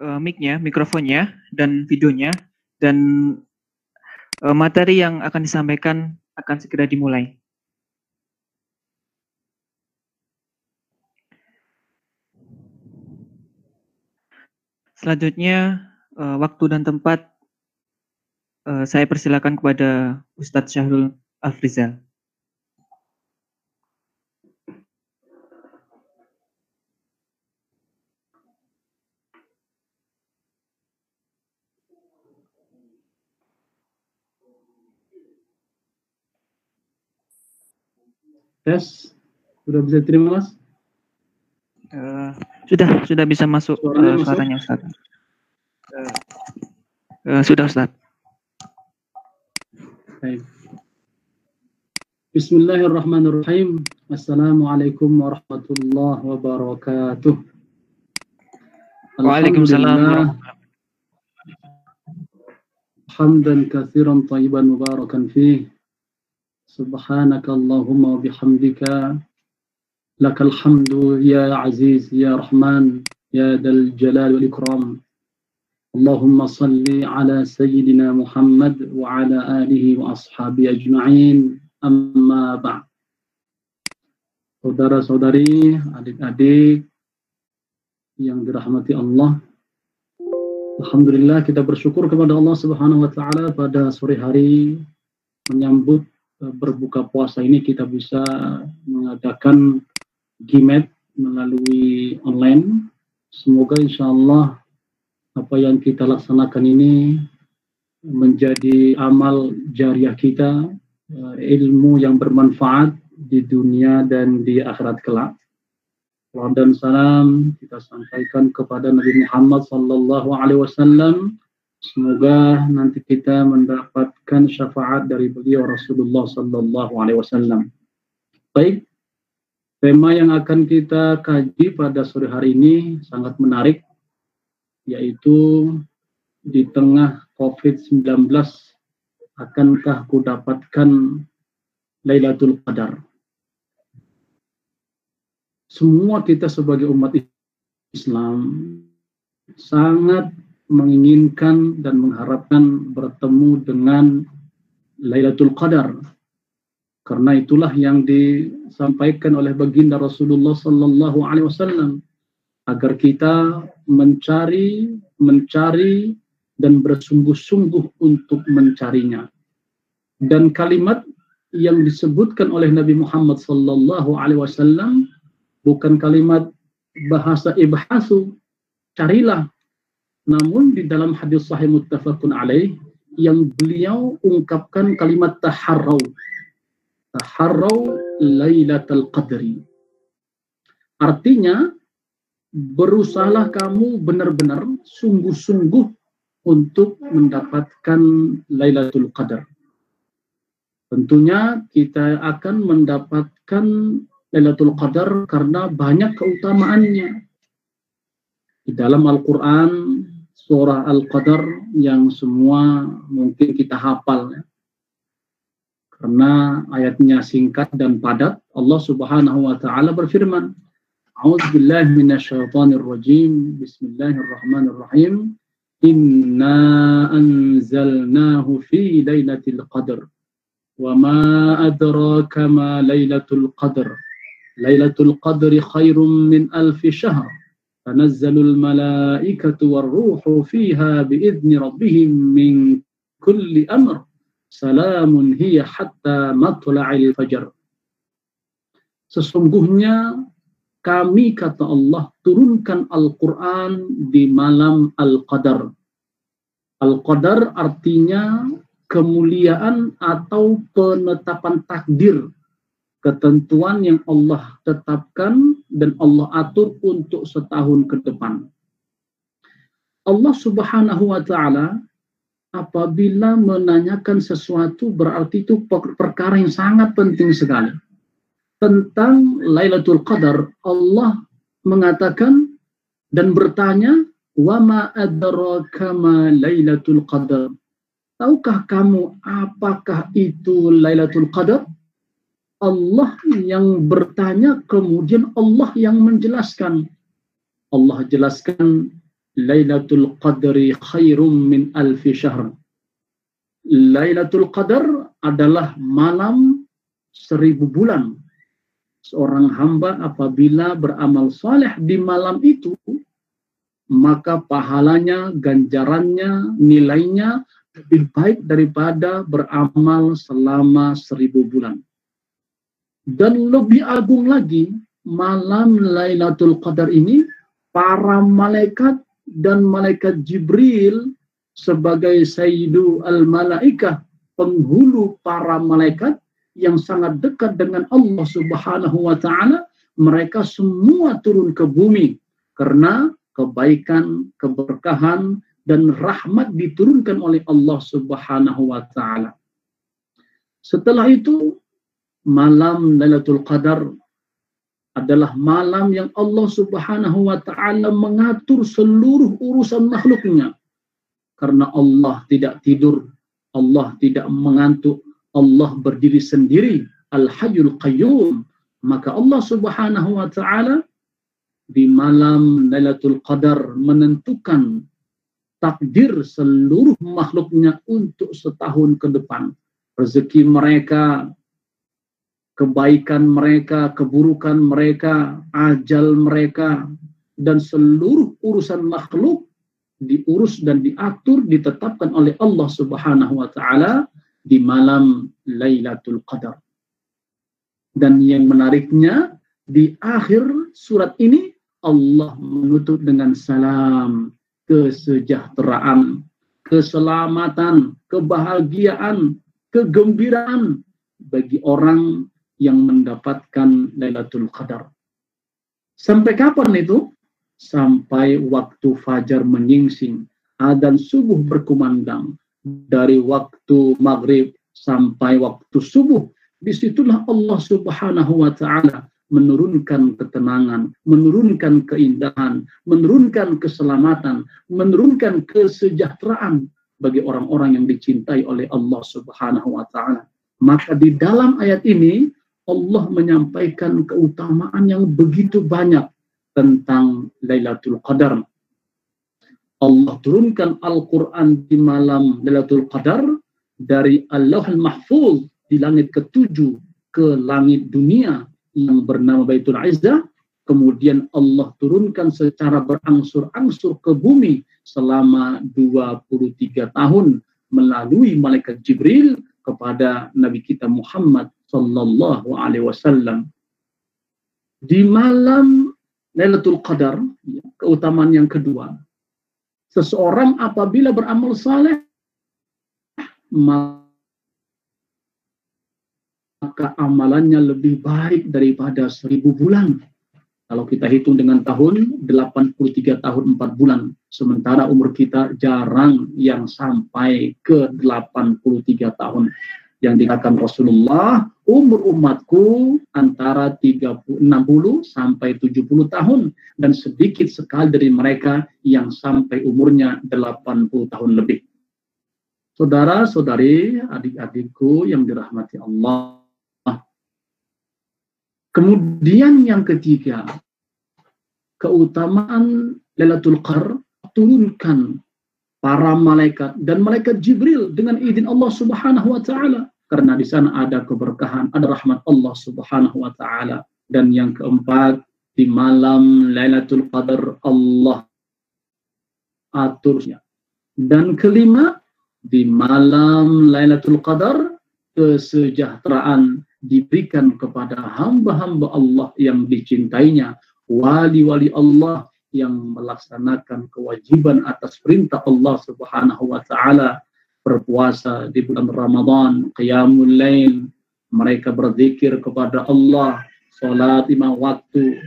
uh, mic-nya, mikrofonnya, dan videonya, dan uh, materi yang akan disampaikan akan segera dimulai. Selanjutnya, uh, waktu dan tempat uh, saya persilakan kepada Ustadz Syahrul Afrizal. Tes, sudah bisa terima mas? Uh, sudah, sudah bisa masuk suaranya, uh, suaranya Ustaz. Uh, uh, sudah Ustaz. Baik. Bismillahirrahmanirrahim. Assalamualaikum warahmatullahi wabarakatuh. Waalaikumsalam. Hamdan kathiran tayyiban mubarakan fih. سبحانك اللهم وبحمدك لك الحمد يا عزيز يا رحمن يا ذا الجلال والإكرام اللهم صل على سيدنا محمد وعلى آله وأصحابه أجمعين أما بعد Saudara-saudari, adik-adik yang dirahmati Allah. Alhamdulillah kita bersyukur kepada Allah Subhanahu wa taala pada sore hari menyambut berbuka puasa ini kita bisa mengadakan GIMET melalui online. Semoga insya Allah apa yang kita laksanakan ini menjadi amal jariah kita, eh, ilmu yang bermanfaat di dunia dan di akhirat kelak. Salam dan salam kita sampaikan kepada Nabi Muhammad sallallahu alaihi wasallam Semoga nanti kita mendapatkan syafaat dari beliau Rasulullah Sallallahu Alaihi Wasallam. Baik, tema yang akan kita kaji pada sore hari ini sangat menarik, yaitu di tengah COVID-19 akankah ku dapatkan Lailatul Qadar? Semua kita sebagai umat Islam sangat menginginkan dan mengharapkan bertemu dengan Lailatul Qadar. Karena itulah yang disampaikan oleh baginda Rasulullah sallallahu alaihi wasallam agar kita mencari, mencari dan bersungguh-sungguh untuk mencarinya. Dan kalimat yang disebutkan oleh Nabi Muhammad sallallahu alaihi wasallam bukan kalimat bahasa ibhasu, carilah namun di dalam hadis sahih muttafaqun alaih yang beliau ungkapkan kalimat taharrau. Taharrau Lailatul Qadri. Artinya berusahalah kamu benar-benar sungguh-sungguh untuk mendapatkan Lailatul Qadar. Tentunya kita akan mendapatkan Lailatul Qadar karena banyak keutamaannya. Di dalam Al-Quran surah Al-Qadar yang semua mungkin kita hafal ya. Karena ayatnya singkat dan padat, Allah Subhanahu wa taala berfirman, A'udzu billahi minasyaitonir rajim. Bismillahirrahmanirrahim. Inna anzalnahu fi lailatul qadr. Wa ma adraka ma lailatul qadr. Lailatul qadri khairum min alfi syahr tanazzalul malaikatu warruhu fiha rabbihim min kulli amr salamun hiya hatta matla'il fajar sesungguhnya kami kata Allah turunkan Al-Qur'an di malam Al-Qadar. Al-Qadar artinya kemuliaan atau penetapan takdir ketentuan yang Allah tetapkan dan Allah atur untuk setahun ke depan. Allah Subhanahu wa taala apabila menanyakan sesuatu berarti itu perkara yang sangat penting sekali. Tentang Lailatul Qadar, Allah mengatakan dan bertanya, "Wa ma adraka ma Lailatul Qadar?" Tahukah kamu apakah itu Lailatul Qadar? Allah yang bertanya, kemudian Allah yang menjelaskan. Allah jelaskan Lailatul Qadri khairum min alfi syahr. Lailatul Qadar adalah malam seribu bulan. Seorang hamba apabila beramal saleh di malam itu, maka pahalanya, ganjarannya, nilainya lebih baik daripada beramal selama seribu bulan. Dan lebih agung lagi, malam Lailatul Qadar ini, para malaikat dan malaikat Jibril sebagai Sayyidu al-Malaikah, penghulu para malaikat, yang sangat dekat dengan Allah Subhanahu wa taala, mereka semua turun ke bumi karena kebaikan, keberkahan dan rahmat diturunkan oleh Allah Subhanahu wa taala. Setelah itu malam Lailatul Qadar adalah malam yang Allah Subhanahu wa taala mengatur seluruh urusan makhluknya. Karena Allah tidak tidur, Allah tidak mengantuk, Allah berdiri sendiri, Al-Hayyul Qayyum, maka Allah Subhanahu wa taala di malam Lailatul Qadar menentukan takdir seluruh makhluknya untuk setahun ke depan. Rezeki mereka, kebaikan mereka, keburukan mereka, ajal mereka, dan seluruh urusan makhluk diurus dan diatur, ditetapkan oleh Allah Subhanahu wa taala di malam Lailatul Qadar. Dan yang menariknya di akhir surat ini Allah menutup dengan salam kesejahteraan, keselamatan, kebahagiaan, kegembiraan bagi orang yang mendapatkan Lailatul Qadar. Sampai kapan itu? Sampai waktu fajar menyingsing, adan subuh berkumandang, dari waktu maghrib sampai waktu subuh. Di situlah Allah subhanahu wa ta'ala menurunkan ketenangan, menurunkan keindahan, menurunkan keselamatan, menurunkan kesejahteraan bagi orang-orang yang dicintai oleh Allah Subhanahu wa taala. Maka di dalam ayat ini Allah menyampaikan keutamaan yang begitu banyak tentang Lailatul Qadar. Allah turunkan Al-Quran di malam Lailatul Qadar dari Allah Al-Mahfuz di langit ketujuh ke langit dunia yang bernama Baitul Izzah kemudian Allah turunkan secara berangsur-angsur ke bumi selama 23 tahun melalui malaikat Jibril kepada Nabi kita Muhammad sallallahu alaihi wasallam di malam Lailatul Qadar ya, keutamaan yang kedua seseorang apabila beramal saleh maka amalannya lebih baik daripada seribu bulan. Kalau kita hitung dengan tahun, 83 tahun 4 bulan. Sementara umur kita jarang yang sampai ke 83 tahun. Yang dikatakan Rasulullah, umur umatku antara 30, 60 sampai 70 tahun dan sedikit sekali dari mereka yang sampai umurnya 80 tahun lebih. Saudara-saudari, adik-adikku yang dirahmati Allah. Kemudian yang ketiga, keutamaan Lailatul Qadar turunkan para malaikat dan malaikat Jibril dengan izin Allah Subhanahu wa taala karena di sana ada keberkahan, ada rahmat Allah Subhanahu wa taala. Dan yang keempat, di malam Lailatul Qadar Allah aturnya. Dan kelima, di malam Lailatul Qadar kesejahteraan diberikan kepada hamba-hamba Allah yang dicintainya, wali-wali Allah yang melaksanakan kewajiban atas perintah Allah Subhanahu wa taala berpuasa di bulan Ramadan, qiyamul lail, mereka berzikir kepada Allah, salat lima waktu,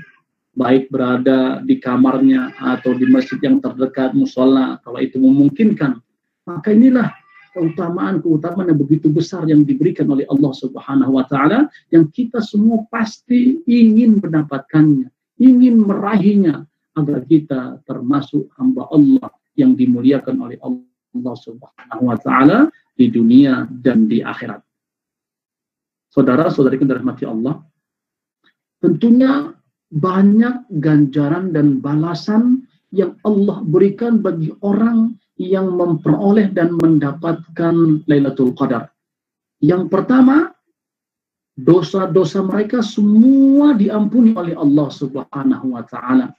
baik berada di kamarnya atau di masjid yang terdekat musola, kalau itu memungkinkan. Maka inilah keutamaan-keutamaan yang begitu besar yang diberikan oleh Allah Subhanahu wa taala yang kita semua pasti ingin mendapatkannya, ingin meraihnya agar kita termasuk hamba Allah yang dimuliakan oleh Allah Allah Subhanahu wa taala di dunia dan di akhirat. Saudara-saudari yang dirahmati Allah, tentunya banyak ganjaran dan balasan yang Allah berikan bagi orang yang memperoleh dan mendapatkan Lailatul Qadar. Yang pertama, dosa-dosa mereka semua diampuni oleh Allah Subhanahu wa taala.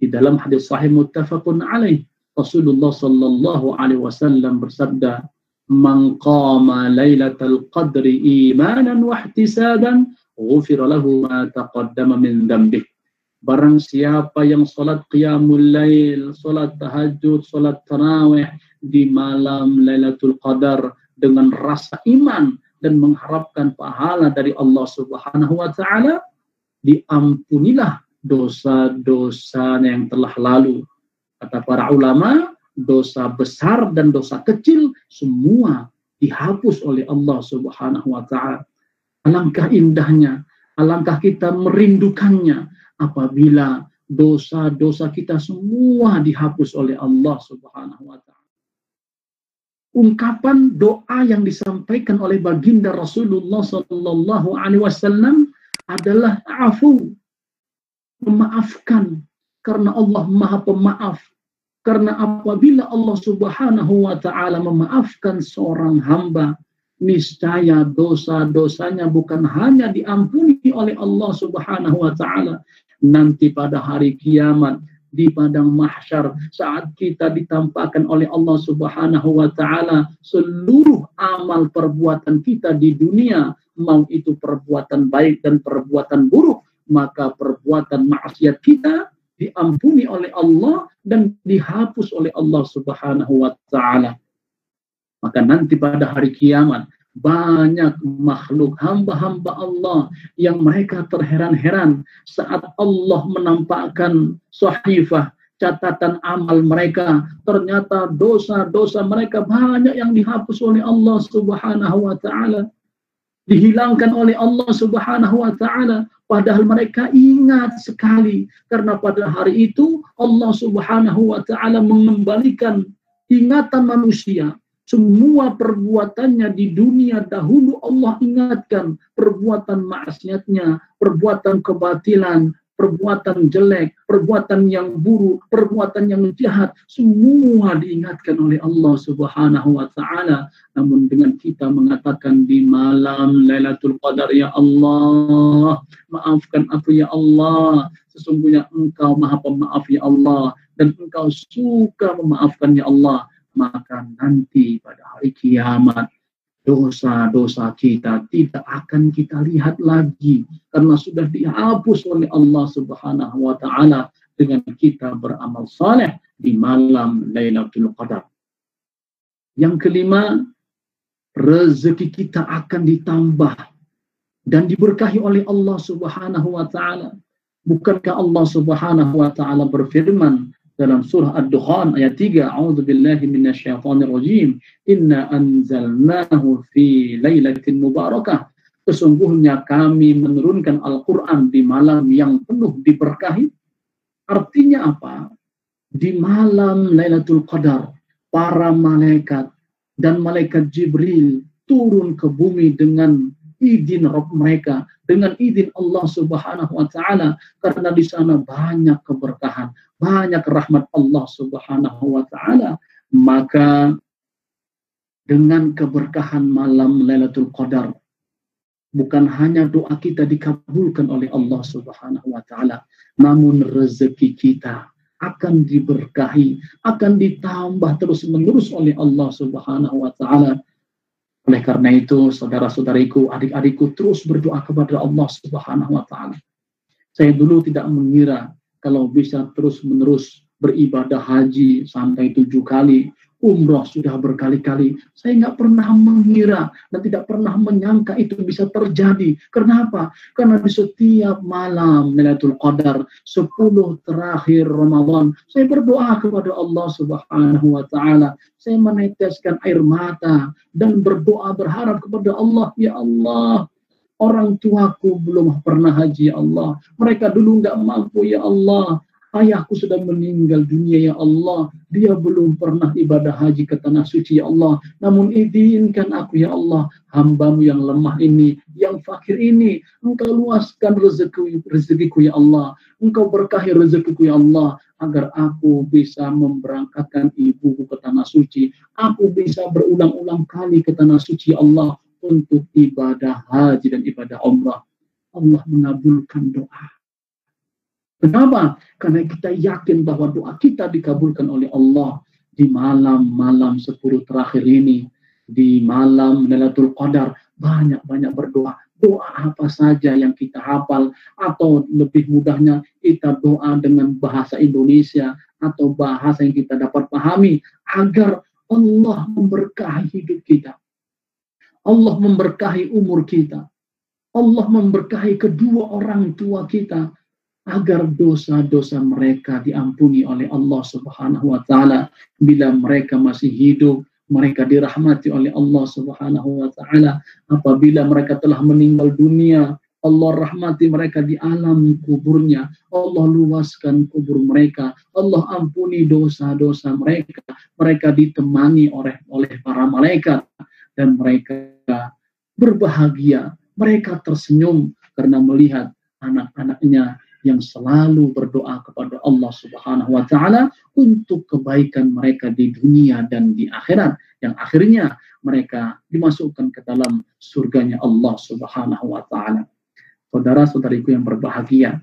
Di dalam hadis sahih muttafaqun alaih, Rasulullah sallallahu alaihi wasallam bersabda, "Man qama lailatal qadri imanan wa ihtisaban, ghufira lahu ma taqaddama min dhanbihi." Barang siapa yang salat qiyamul lail, salat tahajud, salat tarawih di malam Lailatul Qadar dengan rasa iman dan mengharapkan pahala dari Allah Subhanahu wa taala, diampunilah dosa-dosa yang telah lalu. Kata para ulama, dosa besar dan dosa kecil semua dihapus oleh Allah Subhanahu wa taala. Alangkah indahnya, alangkah kita merindukannya apabila dosa-dosa kita semua dihapus oleh Allah Subhanahu wa taala ungkapan doa yang disampaikan oleh baginda Rasulullah Sallallahu Alaihi Wasallam adalah afu, memaafkan karena Allah Maha Pemaaf. Karena apabila Allah Subhanahu wa taala memaafkan seorang hamba, niscaya dosa-dosanya bukan hanya diampuni oleh Allah Subhanahu wa taala, nanti pada hari kiamat di padang mahsyar saat kita ditampakkan oleh Allah Subhanahu wa taala seluruh amal perbuatan kita di dunia mau itu perbuatan baik dan perbuatan buruk maka perbuatan maksiat kita diampuni oleh Allah dan dihapus oleh Allah Subhanahu wa taala. Maka nanti pada hari kiamat banyak makhluk hamba-hamba Allah yang mereka terheran-heran saat Allah menampakkan sahifah catatan amal mereka. Ternyata dosa-dosa mereka banyak yang dihapus oleh Allah Subhanahu wa taala dihilangkan oleh Allah Subhanahu wa taala. Padahal mereka ingat sekali. Karena pada hari itu Allah Subhanahu wa taala mengembalikan ingatan manusia. Semua perbuatannya di dunia dahulu Allah ingatkan. Perbuatan maksiatnya, perbuatan kebatilan, perbuatan jelek, perbuatan yang buruk, perbuatan yang jahat, semua diingatkan oleh Allah Subhanahu wa taala. Namun dengan kita mengatakan di malam Lailatul Qadar ya Allah, maafkan aku ya Allah. Sesungguhnya Engkau Maha Pemaaf ya Allah dan Engkau suka memaafkan ya Allah maka nanti pada hari kiamat dosa-dosa kita tidak akan kita lihat lagi karena sudah dihapus oleh Allah Subhanahu wa taala dengan kita beramal saleh di malam Lailatul Qadar. Yang kelima, rezeki kita akan ditambah dan diberkahi oleh Allah Subhanahu wa taala. Bukankah Allah Subhanahu wa taala berfirman dalam surah Ad-Dukhan ayat 3 A'udzu billahi minasyaitonir rajim inna anzalnahu fi lailatin mubarakah. Sesungguhnya kami menurunkan Al-Qur'an di malam yang penuh diberkahi. Artinya apa? Di malam Lailatul Qadar para malaikat dan malaikat Jibril turun ke bumi dengan izin Rabb mereka dengan izin Allah Subhanahu wa taala karena di sana banyak keberkahan, banyak rahmat Allah Subhanahu wa taala, maka dengan keberkahan malam Lailatul Qadar bukan hanya doa kita dikabulkan oleh Allah Subhanahu wa taala, namun rezeki kita akan diberkahi, akan ditambah terus-menerus oleh Allah Subhanahu wa taala oleh karena itu, saudara-saudariku, adik-adikku terus berdoa kepada Allah Subhanahu wa taala. Saya dulu tidak mengira kalau bisa terus-menerus beribadah haji sampai tujuh kali, umroh sudah berkali-kali. Saya nggak pernah mengira dan tidak pernah menyangka itu bisa terjadi. Kenapa? Karena di setiap malam Lailatul Qadar, 10 terakhir Ramadan, saya berdoa kepada Allah Subhanahu wa taala. Saya meneteskan air mata dan berdoa berharap kepada Allah, ya Allah, orang tuaku belum pernah haji ya Allah. Mereka dulu nggak mampu ya Allah Ayahku sudah meninggal dunia ya Allah. Dia belum pernah ibadah haji ke tanah suci ya Allah. Namun izinkan aku ya Allah. Hambamu yang lemah ini, yang fakir ini. Engkau luaskan rezeki, rezekiku ya Allah. Engkau berkahi rezekiku ya Allah. Agar aku bisa memberangkatkan ibuku ke tanah suci. Aku bisa berulang-ulang kali ke tanah suci ya Allah. Untuk ibadah haji dan ibadah umrah. Allah mengabulkan doa. Kenapa? Karena kita yakin bahwa doa kita dikabulkan oleh Allah di malam-malam sepuluh terakhir ini, di malam Lailatul Qadar, banyak-banyak berdoa. Doa apa saja yang kita hafal, atau lebih mudahnya kita doa dengan bahasa Indonesia, atau bahasa yang kita dapat pahami, agar Allah memberkahi hidup kita. Allah memberkahi umur kita. Allah memberkahi kedua orang tua kita agar dosa-dosa mereka diampuni oleh Allah Subhanahu wa taala bila mereka masih hidup mereka dirahmati oleh Allah Subhanahu wa taala apabila mereka telah meninggal dunia Allah rahmati mereka di alam kuburnya. Allah luaskan kubur mereka. Allah ampuni dosa-dosa mereka. Mereka ditemani oleh oleh para malaikat dan mereka berbahagia. Mereka tersenyum karena melihat anak-anaknya yang selalu berdoa kepada Allah Subhanahu wa taala untuk kebaikan mereka di dunia dan di akhirat yang akhirnya mereka dimasukkan ke dalam surganya Allah Subhanahu wa taala. Saudara-saudariku yang berbahagia,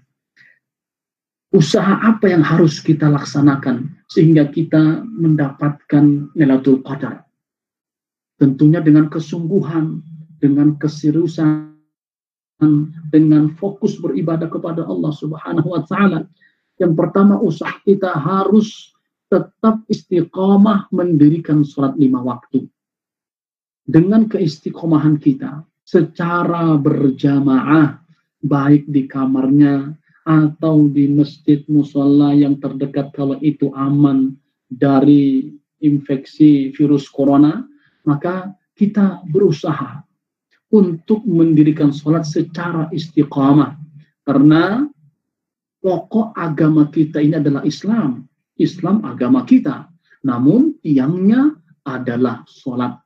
usaha apa yang harus kita laksanakan sehingga kita mendapatkan Lailatul Qadar? Tentunya dengan kesungguhan, dengan keseriusan dengan fokus beribadah kepada Allah Subhanahu wa taala. Yang pertama usaha kita harus tetap istiqomah mendirikan sholat lima waktu. Dengan keistiqomahan kita secara berjamaah baik di kamarnya atau di masjid musola yang terdekat kalau itu aman dari infeksi virus corona, maka kita berusaha untuk mendirikan sholat secara istiqamah. Karena pokok agama kita ini adalah Islam. Islam agama kita. Namun tiangnya adalah sholat.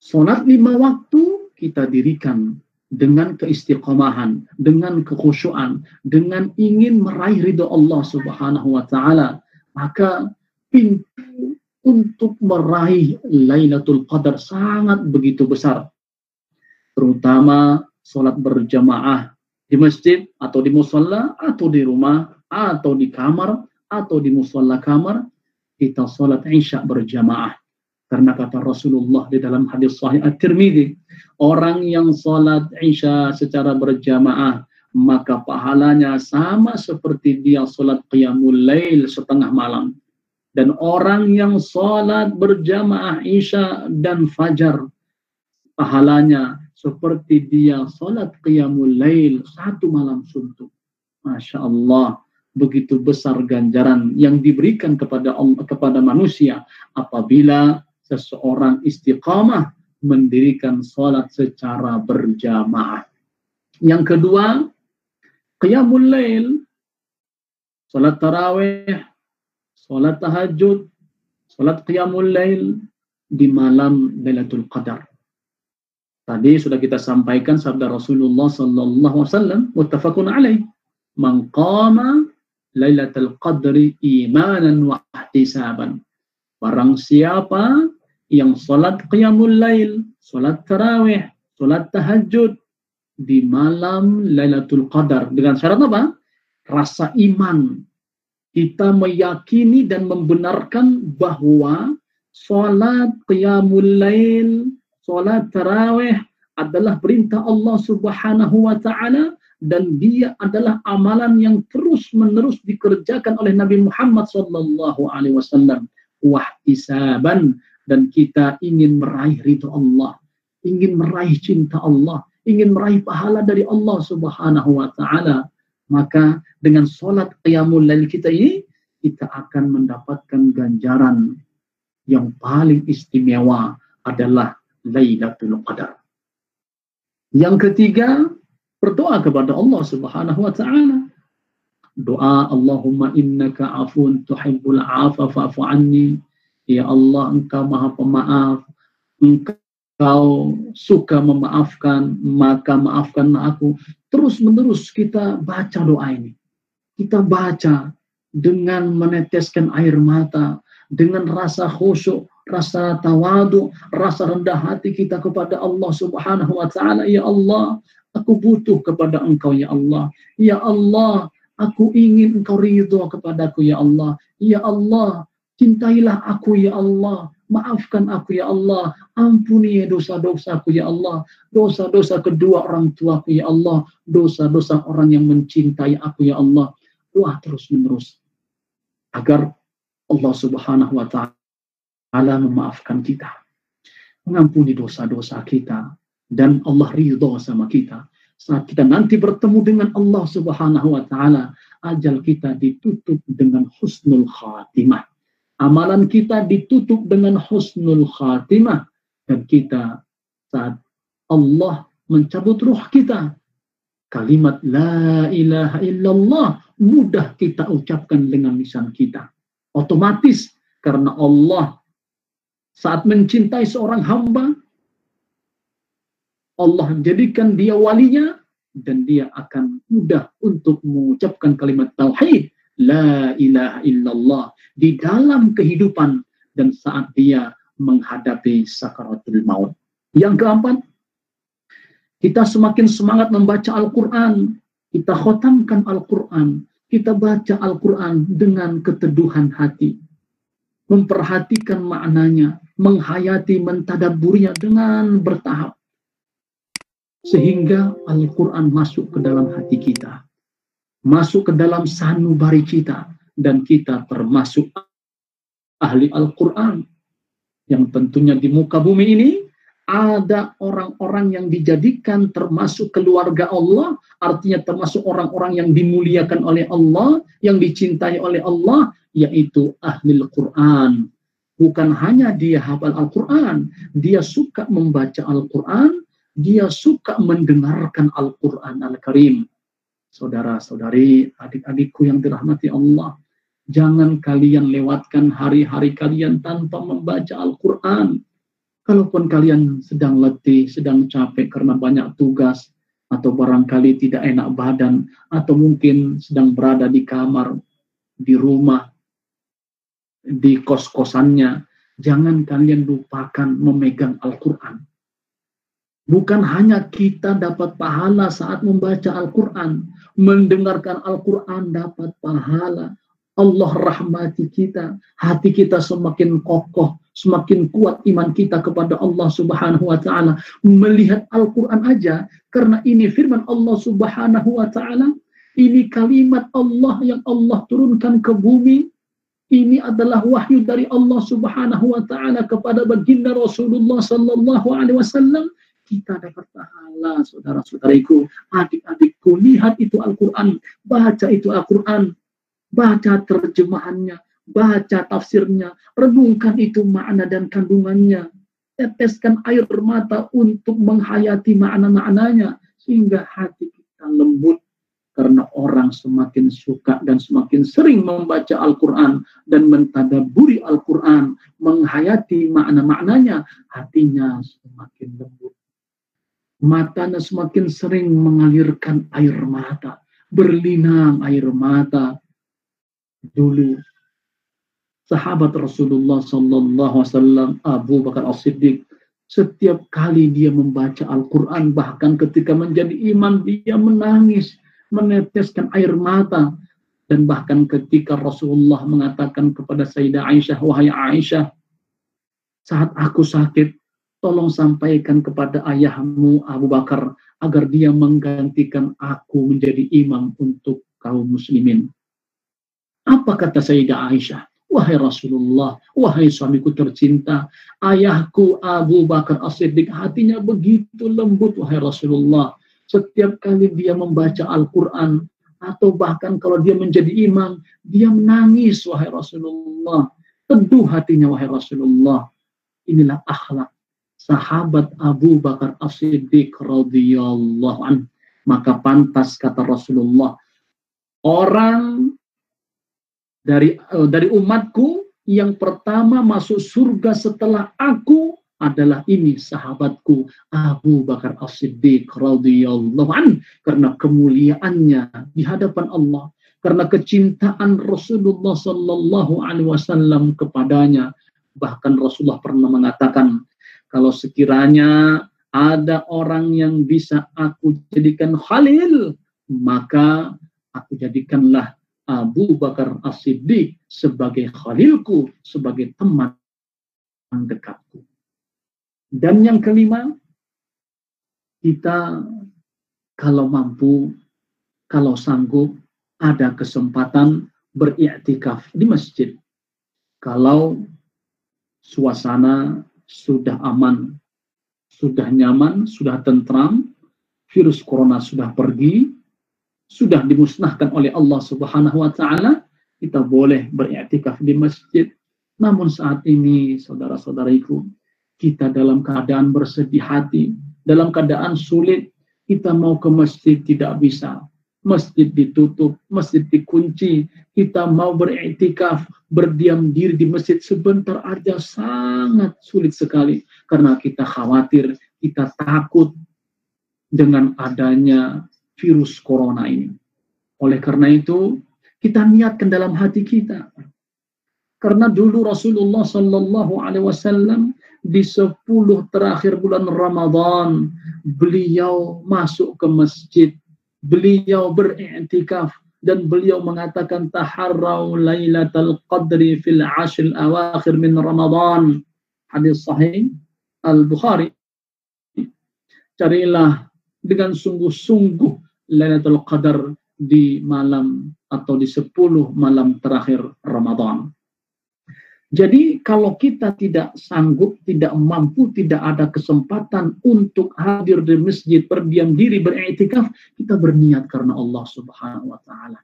Sholat lima waktu kita dirikan dengan keistiqomahan, dengan kekhusyuan, dengan ingin meraih ridho Allah Subhanahu wa taala, maka pintu untuk meraih Lailatul Qadar sangat begitu besar. Terutama sholat berjamaah di masjid atau di musola atau di rumah atau di kamar atau di musola kamar kita sholat isya berjamaah. Karena kata Rasulullah di dalam hadis sahih At-Tirmidzi, orang yang sholat isya secara berjamaah maka pahalanya sama seperti dia sholat qiyamul lail setengah malam dan orang yang sholat berjamaah isya dan fajar pahalanya seperti dia sholat qiyamul lail satu malam suntuk. Masya Allah, begitu besar ganjaran yang diberikan kepada kepada manusia apabila seseorang istiqamah mendirikan sholat secara berjamaah. Yang kedua, qiyamul lail, sholat tarawih, sholat tahajud, sholat qiyamul lail di malam Lailatul Qadar. Tadi sudah kita sampaikan sabda Rasulullah sallallahu alaihi wasallam muttafaqun alaih. Man qama Lailatul Qadri imanan wa ihtisaban. Barang siapa yang salat qiyamul lail, salat tarawih, salat tahajud di malam Lailatul Qadar dengan syarat apa? Rasa iman kita meyakini dan membenarkan bahwa sholat qiyamul lail, sholat tarawih adalah perintah Allah subhanahu wa ta'ala dan dia adalah amalan yang terus menerus dikerjakan oleh Nabi Muhammad sallallahu alaihi wasallam. Wahtisaban. Dan kita ingin meraih ridho Allah ingin meraih cinta Allah ingin meraih pahala dari Allah subhanahu wa ta'ala maka dengan sholat qiyamul lail kita ini, kita akan mendapatkan ganjaran yang paling istimewa adalah Lailatul Qadar. Yang ketiga, berdoa kepada Allah Subhanahu wa taala. doa Allahumma innaka afun tuhibbul afa fa'fu anni ya Allah engkau maha pemaaf engkau suka memaafkan maka maafkanlah aku terus menerus kita baca doa ini kita baca dengan meneteskan air mata dengan rasa khusyuk, rasa tawadu, rasa rendah hati kita kepada Allah Subhanahu wa taala. Ya Allah, aku butuh kepada Engkau ya Allah. Ya Allah, Aku ingin engkau ridho kepadaku ya Allah. Ya Allah, cintailah aku ya Allah. Maafkan aku ya Allah. Ampuni ya dosa-dosaku ya Allah. Dosa-dosa kedua orang tuaku ya Allah. Dosa-dosa orang yang mencintai aku ya Allah. Doa terus menerus. Agar Allah subhanahu wa ta'ala memaafkan kita. Mengampuni dosa-dosa kita. Dan Allah ridho sama kita saat kita nanti bertemu dengan Allah Subhanahu wa taala, ajal kita ditutup dengan husnul khatimah. Amalan kita ditutup dengan husnul khatimah. Dan kita saat Allah mencabut ruh kita, kalimat la ilaha illallah mudah kita ucapkan dengan lisan kita. Otomatis karena Allah saat mencintai seorang hamba, Allah jadikan dia walinya dan dia akan mudah untuk mengucapkan kalimat tauhid la ilaha illallah di dalam kehidupan dan saat dia menghadapi sakaratul maut. Yang keempat, kita semakin semangat membaca Al-Quran, kita khotamkan Al-Quran, kita baca Al-Quran dengan keteduhan hati, memperhatikan maknanya, menghayati, mentadaburinya dengan bertahap. Sehingga Al-Quran masuk ke dalam hati kita, masuk ke dalam sanubari kita, dan kita termasuk ahli Al-Quran. Yang tentunya di muka bumi ini ada orang-orang yang dijadikan termasuk keluarga Allah, artinya termasuk orang-orang yang dimuliakan oleh Allah, yang dicintai oleh Allah, yaitu ahli Al-Quran. Bukan hanya dia hafal Al-Quran, dia suka membaca Al-Quran, dia suka mendengarkan Al-Quran Al-Karim. Saudara-saudari, adik-adikku yang dirahmati Allah, jangan kalian lewatkan hari-hari kalian tanpa membaca Al-Quran. Kalaupun kalian sedang letih, sedang capek karena banyak tugas, atau barangkali tidak enak badan, atau mungkin sedang berada di kamar, di rumah, di kos-kosannya, jangan kalian lupakan memegang Al-Quran Bukan hanya kita dapat pahala saat membaca Al-Quran, mendengarkan Al-Quran dapat pahala. Allah rahmati kita, hati kita semakin kokoh, semakin kuat iman kita kepada Allah Subhanahu wa taala. Melihat Al-Qur'an aja karena ini firman Allah Subhanahu wa taala, ini kalimat Allah yang Allah turunkan ke bumi. Ini adalah wahyu dari Allah Subhanahu wa taala kepada baginda Rasulullah sallallahu alaihi wasallam kita dapat pahala, saudara-saudariku, adik-adikku, lihat itu Al-Quran, baca itu Al-Quran, baca terjemahannya, baca tafsirnya, renungkan itu makna dan kandungannya, teteskan air mata untuk menghayati makna-maknanya, sehingga hati kita lembut, karena orang semakin suka dan semakin sering membaca Al-Quran dan mentadaburi Al-Quran, menghayati makna-maknanya, hatinya semakin lembut matanya semakin sering mengalirkan air mata, berlinang air mata. Dulu sahabat Rasulullah Sallallahu Alaihi Wasallam Abu Bakar As-Siddiq setiap kali dia membaca Al-Quran bahkan ketika menjadi iman dia menangis meneteskan air mata dan bahkan ketika Rasulullah mengatakan kepada Sayyidah Aisyah wahai Aisyah saat aku sakit tolong sampaikan kepada ayahmu Abu Bakar agar dia menggantikan aku menjadi imam untuk kaum muslimin. Apa kata Sayyidah Aisyah? Wahai Rasulullah, wahai suamiku tercinta, ayahku Abu Bakar As-Siddiq hatinya begitu lembut, wahai Rasulullah. Setiap kali dia membaca Al-Quran, atau bahkan kalau dia menjadi imam, dia menangis, wahai Rasulullah. Teduh hatinya, wahai Rasulullah. Inilah akhlak sahabat Abu Bakar As-Siddiq radhiyallahu an. Maka pantas kata Rasulullah orang dari uh, dari umatku yang pertama masuk surga setelah aku adalah ini sahabatku Abu Bakar As-Siddiq radhiyallahu an. Karena kemuliaannya di hadapan Allah karena kecintaan Rasulullah sallallahu alaihi wasallam kepadanya. Bahkan Rasulullah pernah mengatakan kalau sekiranya ada orang yang bisa aku jadikan khalil maka aku jadikanlah Abu Bakar As-Siddiq sebagai khalilku, sebagai teman dekatku. Dan yang kelima, kita kalau mampu, kalau sanggup, ada kesempatan beriktikaf di masjid. Kalau suasana sudah aman, sudah nyaman, sudah tentram, virus corona sudah pergi, sudah dimusnahkan oleh Allah Subhanahu wa taala, kita boleh beriktikaf di masjid. Namun saat ini saudara-saudariku, kita dalam keadaan bersedih hati, dalam keadaan sulit, kita mau ke masjid tidak bisa. Masjid ditutup, masjid dikunci, kita mau beriktikaf, berdiam diri di masjid sebentar aja sangat sulit sekali karena kita khawatir, kita takut dengan adanya virus corona ini. Oleh karena itu, kita niatkan dalam hati kita. Karena dulu Rasulullah Sallallahu Alaihi Wasallam di sepuluh terakhir bulan Ramadan, beliau masuk ke masjid, beliau beriktikaf dan beliau mengatakan taharrau lailatul qadri fil ashr awakhir min Ramadan. Hadis sahih Al-Bukhari. Carilah dengan sungguh-sungguh Lailatul Qadar di malam atau di 10 malam terakhir Ramadan. Jadi kalau kita tidak sanggup, tidak mampu, tidak ada kesempatan untuk hadir di masjid, berdiam diri, beriktikaf, kita berniat karena Allah Subhanahu wa taala.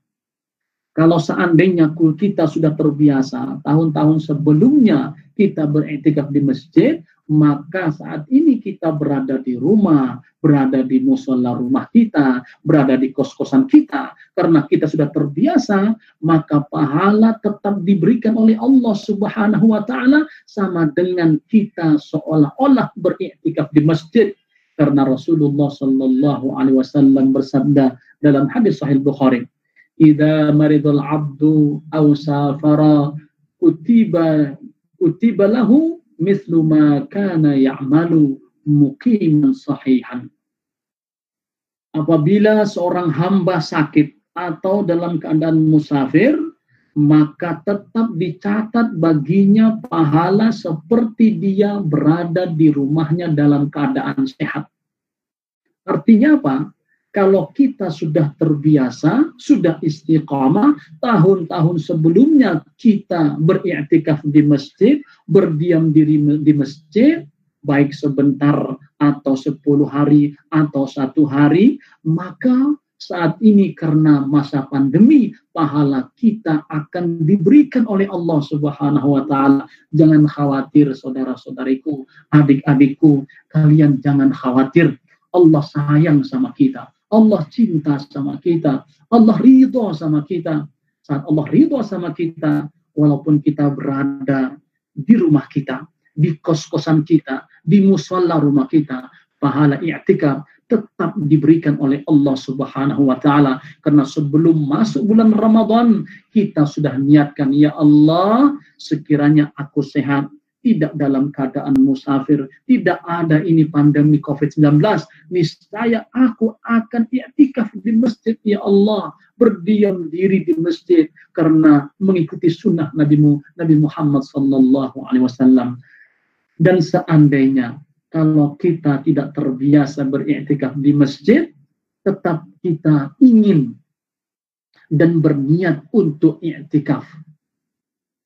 Kalau seandainya kita sudah terbiasa tahun-tahun sebelumnya kita beriktikaf di masjid, maka saat ini kita berada di rumah, berada di musola rumah kita, berada di kos-kosan kita, karena kita sudah terbiasa, maka pahala tetap diberikan oleh Allah Subhanahu wa taala sama dengan kita seolah-olah beriktikaf di masjid. Karena Rasulullah Shallallahu alaihi wasallam bersabda dalam hadis sahih Bukhari, "Idza maridul 'abdu aw safara kutiba kutiba lahu mislu ma kana ya'malu muqiman sahihan. Apabila seorang hamba sakit atau dalam keadaan musafir, maka tetap dicatat baginya pahala seperti dia berada di rumahnya dalam keadaan sehat. Artinya apa? Kalau kita sudah terbiasa, sudah istiqamah, tahun-tahun sebelumnya kita beriktikaf di masjid, berdiam diri di masjid, baik sebentar atau sepuluh hari atau satu hari, maka saat ini karena masa pandemi, pahala kita akan diberikan oleh Allah Subhanahu wa taala. Jangan khawatir saudara-saudariku, adik-adikku, kalian jangan khawatir. Allah sayang sama kita. Allah cinta sama kita. Allah ridho sama kita. Saat Allah ridho sama kita, walaupun kita berada di rumah kita, di kos-kosan kita, di musola rumah kita, pahala i'tikaf tetap diberikan oleh Allah Subhanahu wa taala karena sebelum masuk bulan Ramadan kita sudah niatkan ya Allah sekiranya aku sehat tidak dalam keadaan musafir, tidak ada ini pandemi COVID-19, niscaya aku akan i'tikaf di masjid ya Allah, berdiam diri di masjid karena mengikuti sunnah Nabi, Nabi Muhammad sallallahu alaihi wasallam. Dan seandainya kalau kita tidak terbiasa beriktikaf di masjid, tetap kita ingin dan berniat untuk i'tikaf.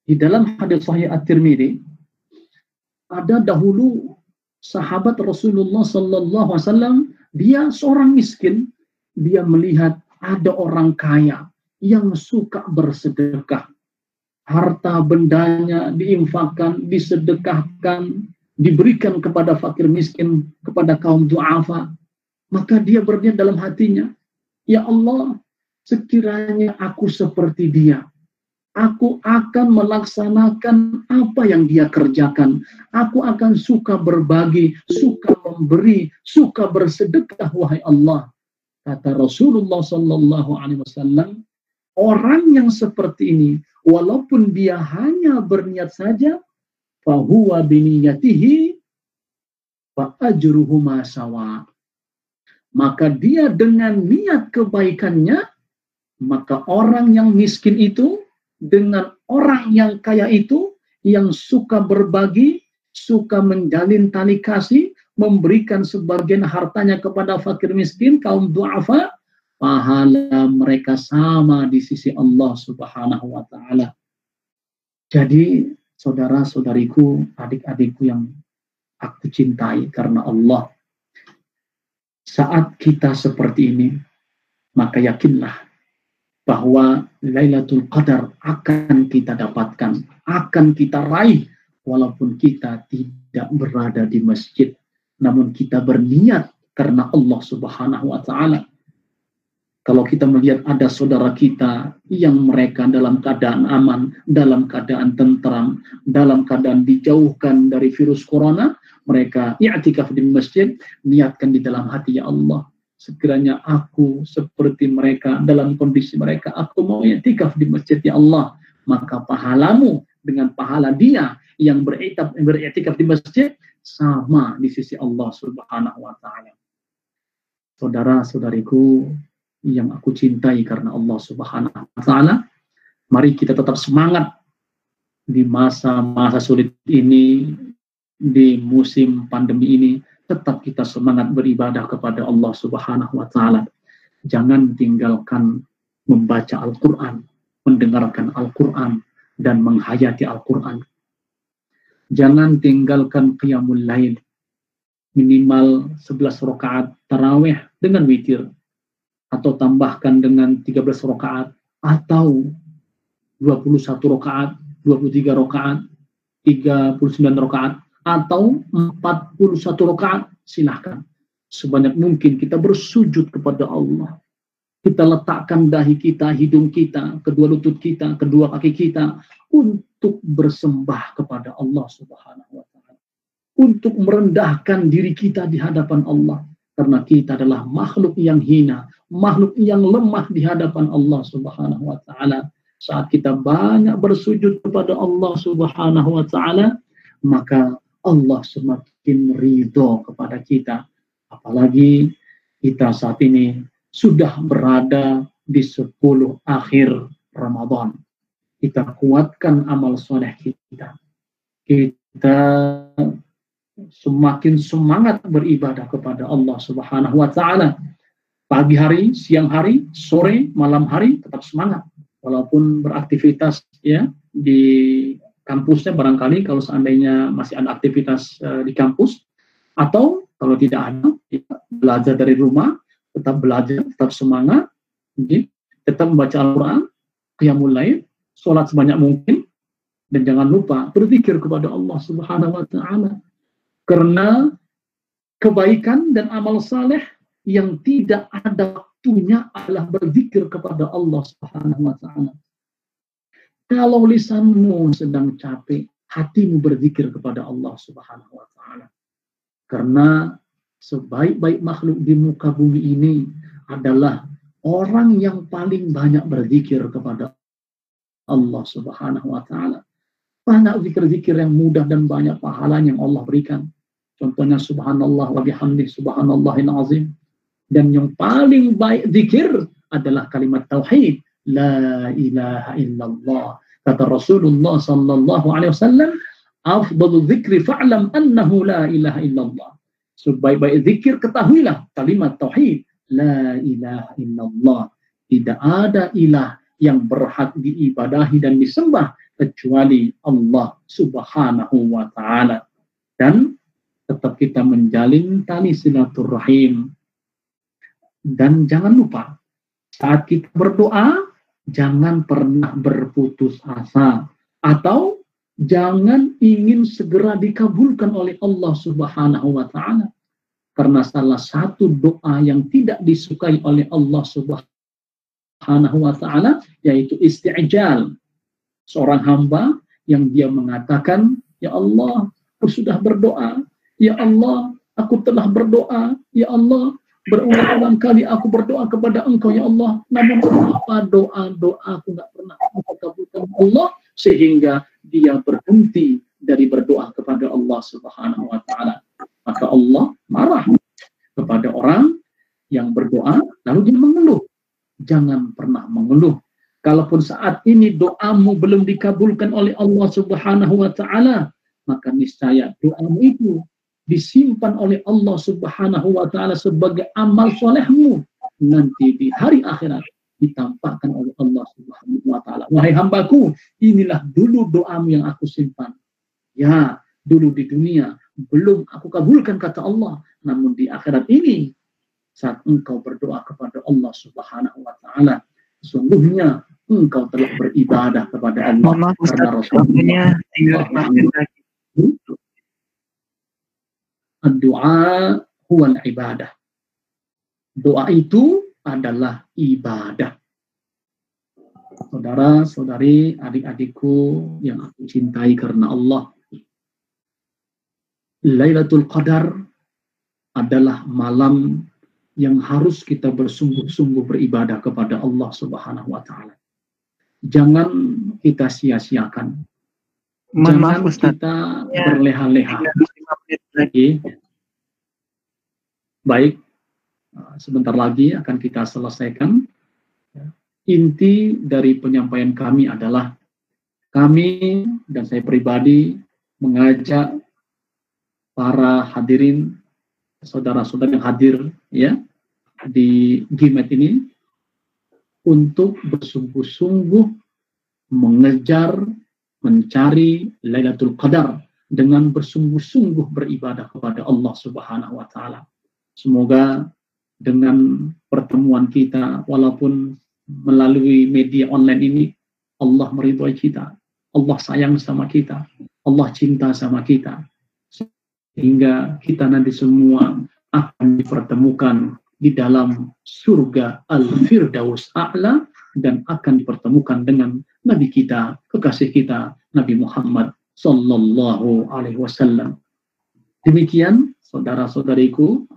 Di dalam hadis sahih At-Tirmidzi ada dahulu sahabat Rasulullah Sallallahu Alaihi Wasallam dia seorang miskin dia melihat ada orang kaya yang suka bersedekah. Harta bendanya diinfakkan disedekahkan diberikan kepada fakir miskin kepada kaum duafa. Maka dia berniat dalam hatinya ya Allah sekiranya aku seperti dia, aku akan melaksanakan apa yang dia kerjakan. Aku akan suka berbagi, suka memberi, suka bersedekah wahai Allah. Kata Rasulullah Sallallahu Alaihi Wasallam, orang yang seperti ini, walaupun dia hanya berniat saja, fahuwa biniyatihi fa ajruhu sawa. Maka dia dengan niat kebaikannya, maka orang yang miskin itu dengan orang yang kaya itu yang suka berbagi, suka menjalin tali kasih, memberikan sebagian hartanya kepada fakir miskin, kaum duafa, pahala mereka sama di sisi Allah Subhanahu wa taala. Jadi saudara-saudariku, adik-adikku yang aku cintai karena Allah. Saat kita seperti ini, maka yakinlah bahwa Lailatul Qadar akan kita dapatkan, akan kita raih walaupun kita tidak berada di masjid, namun kita berniat karena Allah Subhanahu wa taala kalau kita melihat ada saudara kita yang mereka dalam keadaan aman, dalam keadaan tentram, dalam keadaan dijauhkan dari virus corona, mereka i'tikaf di masjid, niatkan di dalam hati ya Allah. Sekiranya aku seperti mereka dalam kondisi mereka, aku mau i'tikaf di masjid ya Allah. Maka pahalamu dengan pahala dia yang beriktikaf di masjid sama di sisi Allah Subhanahu wa taala. Saudara-saudariku, yang aku cintai karena Allah Subhanahu wa taala. Mari kita tetap semangat di masa-masa sulit ini, di musim pandemi ini, tetap kita semangat beribadah kepada Allah Subhanahu wa taala. Jangan tinggalkan membaca Al-Qur'an, mendengarkan Al-Qur'an dan menghayati Al-Qur'an. Jangan tinggalkan qiyamul lail minimal 11 rakaat tarawih dengan witir atau tambahkan dengan 13 rakaat atau 21 rakaat, 23 rakaat, 39 rakaat atau 41 rakaat silahkan sebanyak mungkin kita bersujud kepada Allah kita letakkan dahi kita, hidung kita, kedua lutut kita, kedua kaki kita untuk bersembah kepada Allah Subhanahu wa taala. Untuk merendahkan diri kita di hadapan Allah karena kita adalah makhluk yang hina, makhluk yang lemah di hadapan Allah Subhanahu wa taala. Saat kita banyak bersujud kepada Allah Subhanahu wa taala, maka Allah semakin ridho kepada kita. Apalagi kita saat ini sudah berada di 10 akhir Ramadan. Kita kuatkan amal soleh kita. Kita semakin semangat beribadah kepada Allah Subhanahu wa taala pagi hari, siang hari, sore, malam hari tetap semangat walaupun beraktivitas ya di kampusnya barangkali kalau seandainya masih ada aktivitas uh, di kampus atau kalau tidak ada ya, belajar dari rumah tetap belajar tetap semangat ya, tetap membaca Al-Qur'an qiyamul lail sholat sebanyak mungkin dan jangan lupa berzikir kepada Allah Subhanahu wa taala karena kebaikan dan amal saleh yang tidak ada waktunya adalah berzikir kepada Allah Subhanahu wa taala. Kalau lisanmu sedang capek, hatimu berzikir kepada Allah Subhanahu wa taala. Karena sebaik-baik makhluk di muka bumi ini adalah orang yang paling banyak berzikir kepada Allah Subhanahu wa taala. Banyak zikir-zikir yang mudah dan banyak pahala yang Allah berikan. Contohnya subhanallah wa bihamdi subhanallahil azim dan yang paling baik zikir adalah kalimat tauhid la ilaha illallah. Kata Rasulullah sallallahu alaihi wasallam afdalu dzikri fa'lam annahu la ilaha illallah. Sebaik-baik zikir ketahuilah kalimat tauhid la ilaha illallah. Tidak ada ilah yang berhak diibadahi dan disembah kecuali Allah Subhanahu wa taala. Dan tetap kita menjalin tali silaturahim. Dan jangan lupa, saat kita berdoa, jangan pernah berputus asa. Atau jangan ingin segera dikabulkan oleh Allah Subhanahu wa Ta'ala. Karena salah satu doa yang tidak disukai oleh Allah Subhanahu wa taala yaitu isti'jal. Seorang hamba yang dia mengatakan, "Ya Allah, aku sudah berdoa. Ya Allah, aku telah berdoa. Ya Allah, berulang-ulang kali aku berdoa kepada Engkau ya Allah. Namun apa doa-doa aku nggak pernah aku kabulkan Allah sehingga dia berhenti dari berdoa kepada Allah Subhanahu wa taala. Maka Allah marah kepada orang yang berdoa lalu dia mengeluh. Jangan pernah mengeluh Kalaupun saat ini doamu belum dikabulkan oleh Allah Subhanahu wa taala, maka niscaya doamu itu disimpan oleh Allah Subhanahu wa taala sebagai amal solehmu nanti di hari akhirat ditampakkan oleh Allah Subhanahu wa taala. Wahai hambaku, inilah dulu doamu yang aku simpan. Ya, dulu di dunia belum aku kabulkan kata Allah, namun di akhirat ini saat engkau berdoa kepada Allah Subhanahu wa taala, sesungguhnya engkau telah beribadah kepada Allah karena Rasulullah doa huwa ibadah. Doa itu adalah ibadah. Saudara, saudari, adik-adikku yang aku cintai karena Allah. Lailatul Qadar adalah malam yang harus kita bersungguh-sungguh beribadah kepada Allah Subhanahu wa taala. Jangan kita sia-siakan. Jangan maaf, Ustaz. kita Ya. berleha-leha. Lagi. Baik, uh, sebentar lagi akan kita selesaikan. Inti dari penyampaian kami adalah kami dan saya pribadi mengajak para hadirin saudara-saudara yang hadir ya di GIMET ini untuk bersungguh-sungguh mengejar mencari Lailatul Qadar dengan bersungguh-sungguh beribadah kepada Allah Subhanahu wa taala. Semoga dengan pertemuan kita walaupun melalui media online ini Allah meridhoi kita. Allah sayang sama kita. Allah cinta sama kita. Sehingga kita nanti semua akan dipertemukan di dalam surga Al-Firdaus A'la dan akan dipertemukan dengan Nabi kita, kekasih kita, Nabi Muhammad Sallallahu Alaihi Wasallam. Demikian saudara-saudariku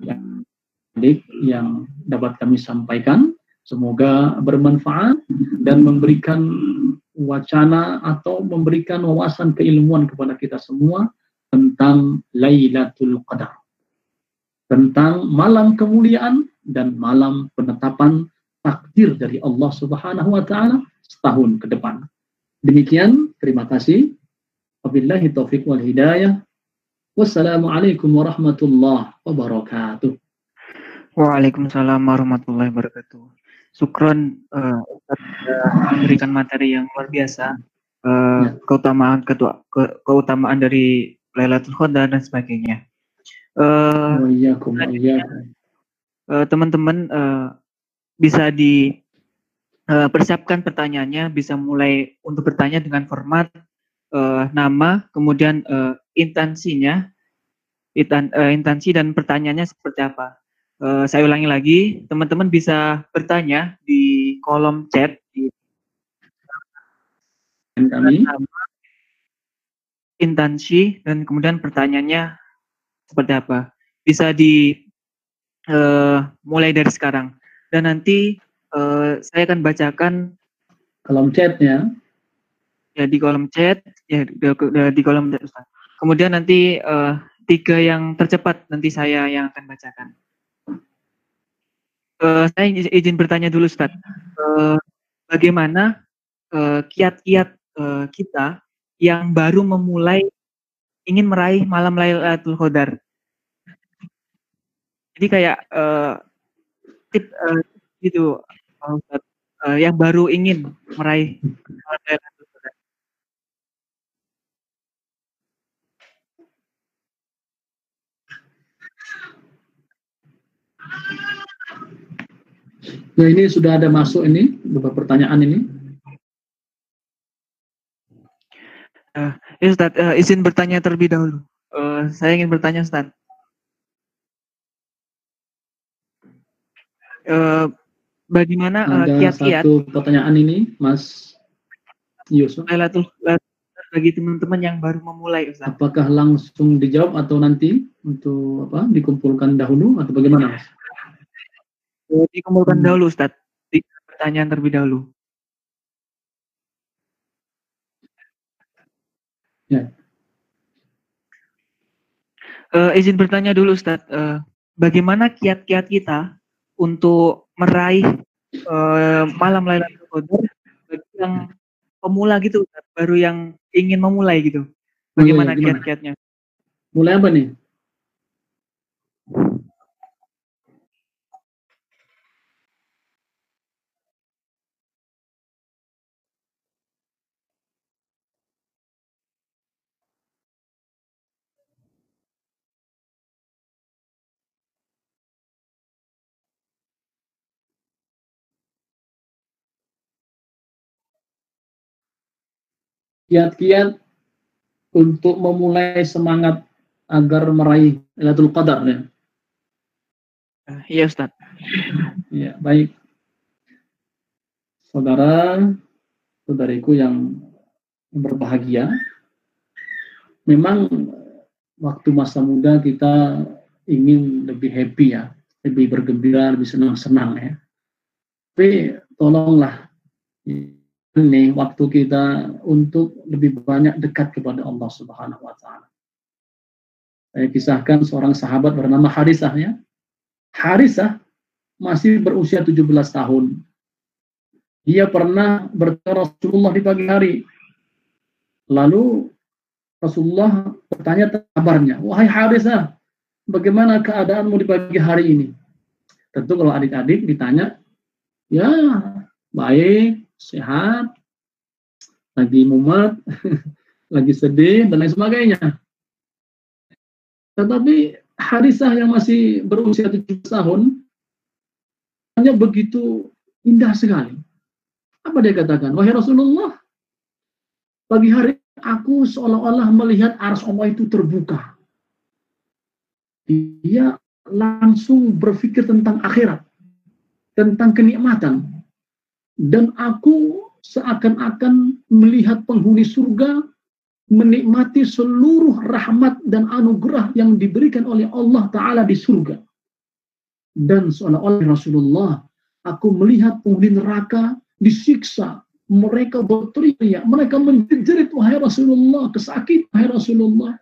yang, dapat kami sampaikan. Semoga bermanfaat dan memberikan wacana atau memberikan wawasan keilmuan kepada kita semua tentang Lailatul Qadar. Tentang malam kemuliaan dan malam penetapan takdir dari Allah Subhanahu wa taala setahun ke depan. Demikian, terima kasih. Wabillahi taufik wal hidayah. Wassalamualaikum warahmatullahi wabarakatuh. Waalaikumsalam warahmatullahi wabarakatuh. Sukron uh, Ustaz sudah memberikan materi yang luar biasa, uh, Ya. keutamaan ketua, ke- keutamaan dari Lailatul Qadar dan sebagainya. Uh, iyyakum. eh, teman-teman eh, bisa di eh, persiapkan pertanyaannya, bisa mulai untuk bertanya dengan format eh, nama, kemudian eh, intansinya, intan, eh, intansi dan pertanyaannya seperti apa. Eh, saya ulangi lagi, teman-teman bisa bertanya di kolom chat di Dan kami nama, intansi dan kemudian pertanyaannya seperti apa. Bisa di eh, mulai dari sekarang dan nanti eh, saya akan bacakan kolom chatnya ya di kolom chat ya di, di- di kolom chat Ustaz. Kemudian nanti eh, tiga yang tercepat nanti saya yang akan bacakan. Eh, saya iz- izin bertanya dulu Ustaz. Eh, bagaimana kiat-kiat eh, kita yang baru memulai ingin meraih malam Lailatul Qadar? Jadi kayak eh, tip eh, gitu Pak eh, yang baru ingin meraih. Ya ini sudah ada masuk ini beberapa pertanyaan ini. Ya Ustaz, eh, izin bertanya terlebih dahulu. Eh, saya ingin bertanya Ustaz. Eh, bagaimana uh, Ada kiat-kiat satu pertanyaan ini, Mas Yusuf. Lailatul Qadar bagi teman-teman yang baru memulai Ustaz. Apakah langsung dijawab atau nanti untuk apa dikumpulkan dahulu atau bagaimana? Mas? Eh, Dikumpulkan Hmm. dahulu Ustaz. Tiga pertanyaan terlebih dahulu. Ya. Eh, izin bertanya dulu Ustaz, Eh, bagaimana kiat-kiat kita untuk meraih eh, malam Lailatul Qadar bagi yang pemula gitu baru yang ingin memulai gitu. Oh, iya, Bagaimana kiat-kiatnya? Mulai apa nih? Kiat-kiat untuk memulai semangat agar meraih Lailatul Qadar ya. Eh, Iya Ustaz. Ya, baik. Saudara, saudariku yang berbahagia, memang waktu masa muda kita ingin lebih happy ya, lebih bergembira, lebih senang-senang ya. Tapi tolonglah ini waktu kita untuk lebih banyak dekat kepada Allah Subhanahu wa taala. Saya kisahkan seorang sahabat bernama Harisah ya. Harisah masih berusia 17 tahun. Dia pernah bertemu Rasulullah di pagi hari. Lalu Rasulullah bertanya kabarnya, "Wahai Harisah, bagaimana keadaanmu di pagi hari ini?" Tentu kalau adik-adik ditanya, "Ya, baik, sehat, lagi mumet, lagi sedih dan lain sebagainya." Tetapi Harisah yang masih berusia 17 tahun hanya begitu indah sekali. Apa dia katakan? Wahai Rasulullah, pagi hari aku seolah-olah melihat ars Allah itu terbuka. Dia langsung berpikir tentang akhirat, tentang kenikmatan. Dan aku seakan-akan melihat penghuni surga menikmati seluruh rahmat dan anugerah yang diberikan oleh Allah Ta'ala di surga. Dan seolah-olah Rasulullah, aku melihat penghuni neraka disiksa, mereka berteriak, mereka menjerit, wahai Rasulullah, kesakit, wahai Rasulullah.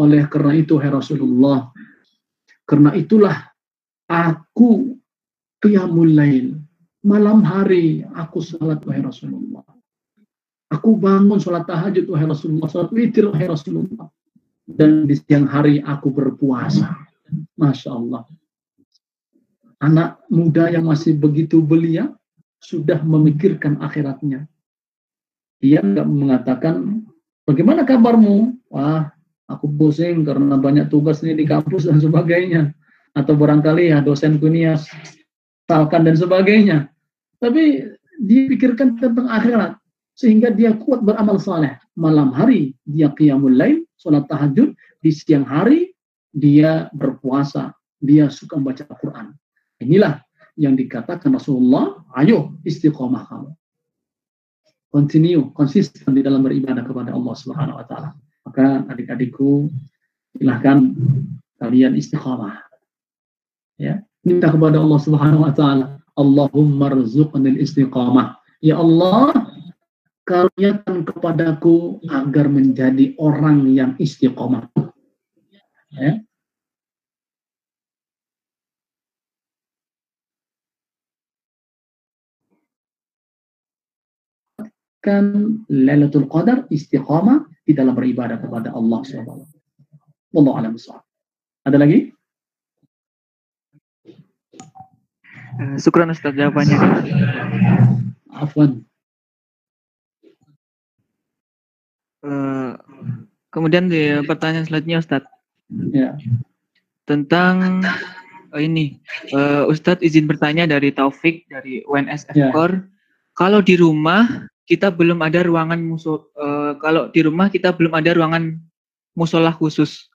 Oleh karena itu, wahai Rasulullah, karena itulah aku qiyamul lail, malam hari aku salat, wahai Rasulullah. Aku bangun sholat tahajud, wahai Rasulullah. Sholat witir, wahai Rasulullah. Dan di siang hari aku berpuasa. Masya Allah. Anak muda yang masih begitu belia, sudah memikirkan akhiratnya. Dia nggak mengatakan, bagaimana kabarmu? Wah, aku pusing karena banyak tugas nih di kampus dan sebagainya. Atau barangkali ya dosenku ini ya salkan dan sebagainya. Tapi dipikirkan tentang akhirat sehingga dia kuat beramal saleh. Malam hari dia qiyamul lail, salat tahajud, di siang hari dia berpuasa, dia suka membaca Al-Qur'an. Inilah yang dikatakan Rasulullah, ayo istiqomah kamu. Continue, konsisten di dalam beribadah kepada Allah Subhanahu wa taala. Maka adik-adikku silahkan kalian istiqomah. Ya, minta kepada Allah Subhanahu wa taala, Allahumma rzuqnil istiqamah. Ya Allah, karuniakan kepadaku agar menjadi orang yang istiqomah. Ya. Kan Lailatul Qadar istiqamah di dalam beribadah kepada Allah SWT. Wallahu a'lam. Ada lagi? Eh, Syukran Ustaz jawabannya. Afwan. Eh, kemudian di pertanyaan selanjutnya Ustaz Ya. tentang eh, ini eh, Ustadz izin bertanya dari Taufik dari UNS Ya. Epcor. Kalau di rumah kita belum ada ruangan musul eh, kalau di rumah kita belum ada ruangan musola khusus.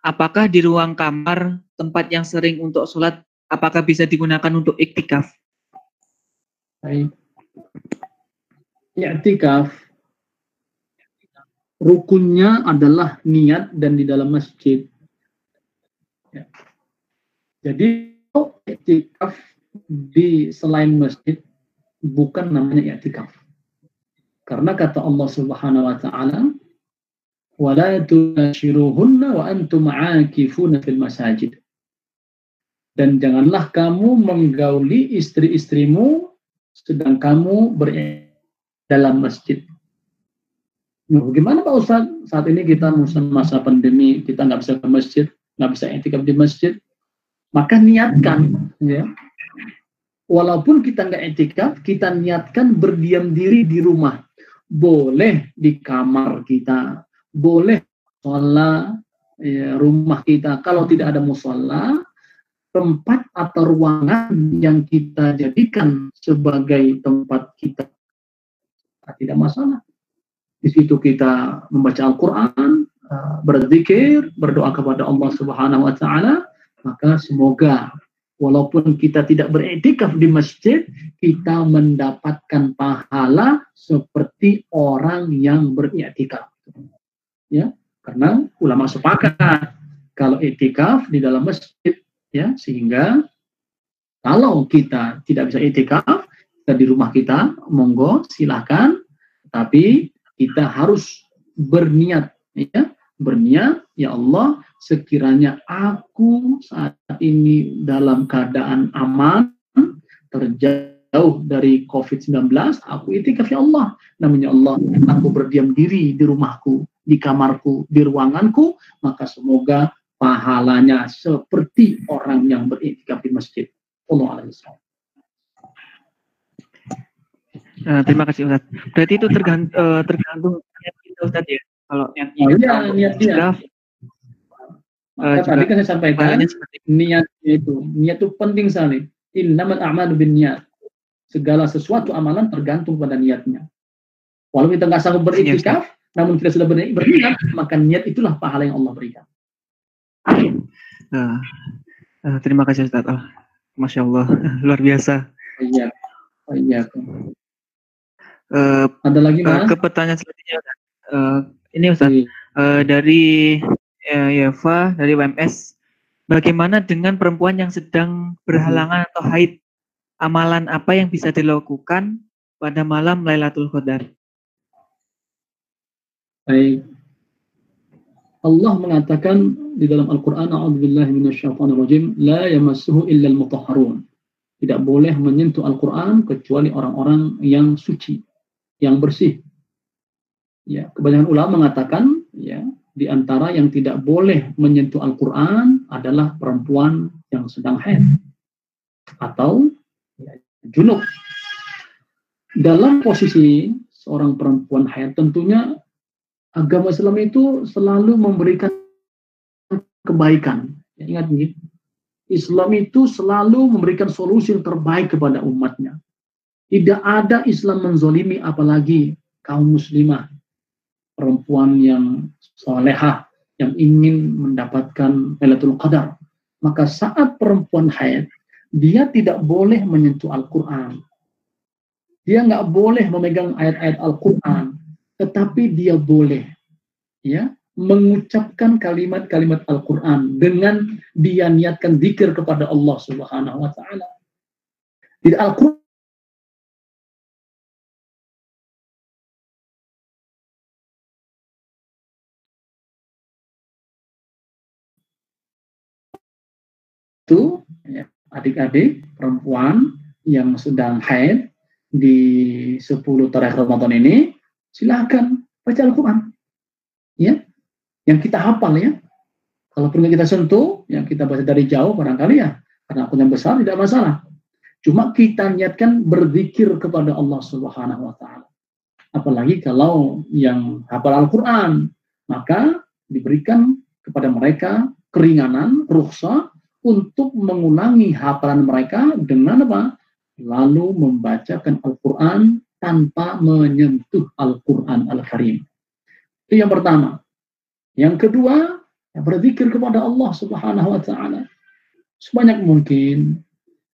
Apakah di ruang kamar tempat yang sering untuk sholat apakah bisa digunakan untuk iktikaf? Baik. I'tikaf rukunnya adalah niat dan di dalam masjid. Ya. Jadi i'tikaf di selain masjid bukan namanya i'tikaf. Karena kata Allah Subhanahu wa taala, "Wala tunashiruhunna wa antum 'akifuna fil masajid." Dan janganlah kamu menggauli istri-istrimu sedang kamu berada dalam masjid. Nah, bagaimana Pak Ustaz? Saat ini kita masa pandemi, kita nggak bisa ke masjid, nggak bisa etikaf di masjid. Maka niatkan, ya. Walaupun kita nggak etikaf, kita niatkan berdiam diri di rumah. Boleh di kamar kita, boleh sholat ya, rumah kita. Kalau tidak ada musola, tempat atau ruangan yang kita jadikan sebagai tempat kita tidak masalah. Di situ kita membaca Al-Quran, uh, berzikir, berdoa kepada Allah Subhanahu Wa Taala, maka semoga walaupun kita tidak beretikaf di masjid, kita mendapatkan pahala seperti orang yang beriktikaf. Ya, karena ulama sepakat kalau etikaf di dalam masjid, ya sehingga kalau kita tidak bisa etikaf, di rumah kita, monggo silakan. Tapi kita harus berniat, ya, berniat, ya Allah, sekiranya aku saat ini dalam keadaan aman, terjauh dari COVID-19, aku itikaf ya Allah. Namanya Allah, aku berdiam diri di rumahku, di kamarku, di ruanganku, maka semoga pahalanya seperti orang yang beritikaf di masjid. Allah Uh, terima kasih Ustaz. Berarti itu tergantung, uh, tergantung niat kita Ustaz ya. Kalau niatnya oh, iya, niat dia. Uh, tadi kan saya sampaikan niat itu, niat itu penting sekali. Innamal a'malu bin niat. Segala sesuatu amalan tergantung pada niatnya. Walau kita nggak sanggup beriktikaf, ya, namun kita sudah berniat, maka niat itulah pahala yang Allah berikan. Uh, uh, terima kasih Ustaz. Oh, Masya Allah, luar biasa. Iya. Iya. Uh, Ada lagi mas? Uh, ke pertanyaan selanjutnya. Uh, ini Ustaz, uh, dari uh, Yeva, dari WMS, bagaimana dengan perempuan yang sedang berhalangan atau haid? Amalan apa yang bisa dilakukan pada malam Lailatul Qadar? Baik. Allah mengatakan di dalam Al-Quran, A'udzubillahi la yamassuhu illa al-mutahharun. Tidak boleh menyentuh Al-Quran kecuali orang-orang yang suci yang bersih. Ya, kebanyakan ulama mengatakan ya di antara yang tidak boleh menyentuh Al-Qur'an adalah perempuan yang sedang haid atau ya, junub. Dalam posisi seorang perempuan haid tentunya agama Islam itu selalu memberikan kebaikan. Ya, ingat ini, Islam itu selalu memberikan solusi yang terbaik kepada umatnya. Tidak ada Islam menzolimi apalagi kaum muslimah, perempuan yang solehah, yang ingin mendapatkan Lailatul Qadar. Maka saat perempuan haid, dia tidak boleh menyentuh Al-Quran. Dia nggak boleh memegang ayat-ayat Al-Quran, tetapi dia boleh ya mengucapkan kalimat-kalimat Al-Quran dengan dia niatkan zikir kepada Allah Subhanahu wa taala. Di Al-Quran itu ya, adik-adik perempuan yang sedang haid di 10 terakhir Ramadan ini silakan baca Al-Quran. Ya. Yang kita hafal ya. Kalau pernah kita sentuh yang kita baca dari jauh barangkali ya. Karena yang besar tidak masalah. Cuma kita niatkan berzikir kepada Allah Subhanahu wa taala. Apalagi kalau yang hafal Al-Quran maka diberikan kepada mereka keringanan rukhsah untuk mengulangi hafalan mereka dengan apa? Lalu membacakan Al-Quran tanpa menyentuh Al-Quran Al-Karim. Itu yang pertama. Yang kedua, berzikir kepada Allah Subhanahu wa taala. Sebanyak mungkin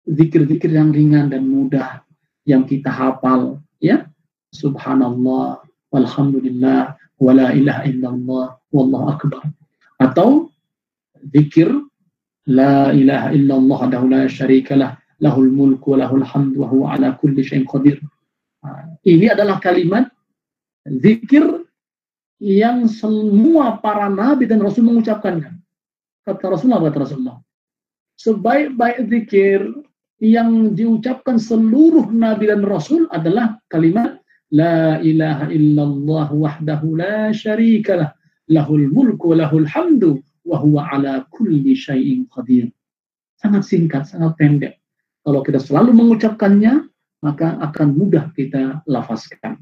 zikir-zikir yang ringan dan mudah yang kita hafal ya subhanallah walhamdulillah wala ilaha illallah wallahu akbar atau zikir la ilaha illallah wahdahu la syarikalah lahul mulku lahul hamdu wa ala kulli syai'in qadir. Ini adalah kalimat zikir yang semua para nabi dan rasul mengucapkannya. Kata Rasulullah, kata Rasulullah. Sebaik-baik zikir yang diucapkan seluruh nabi dan rasul adalah kalimat La ilaha illallah wahdahu la syarikalah lahul mulku lahul hamdu wa huwa ala kulli syai'in qadir. Sangat singkat, sangat pendek. Kalau kita selalu mengucapkannya, maka akan mudah kita lafazkan.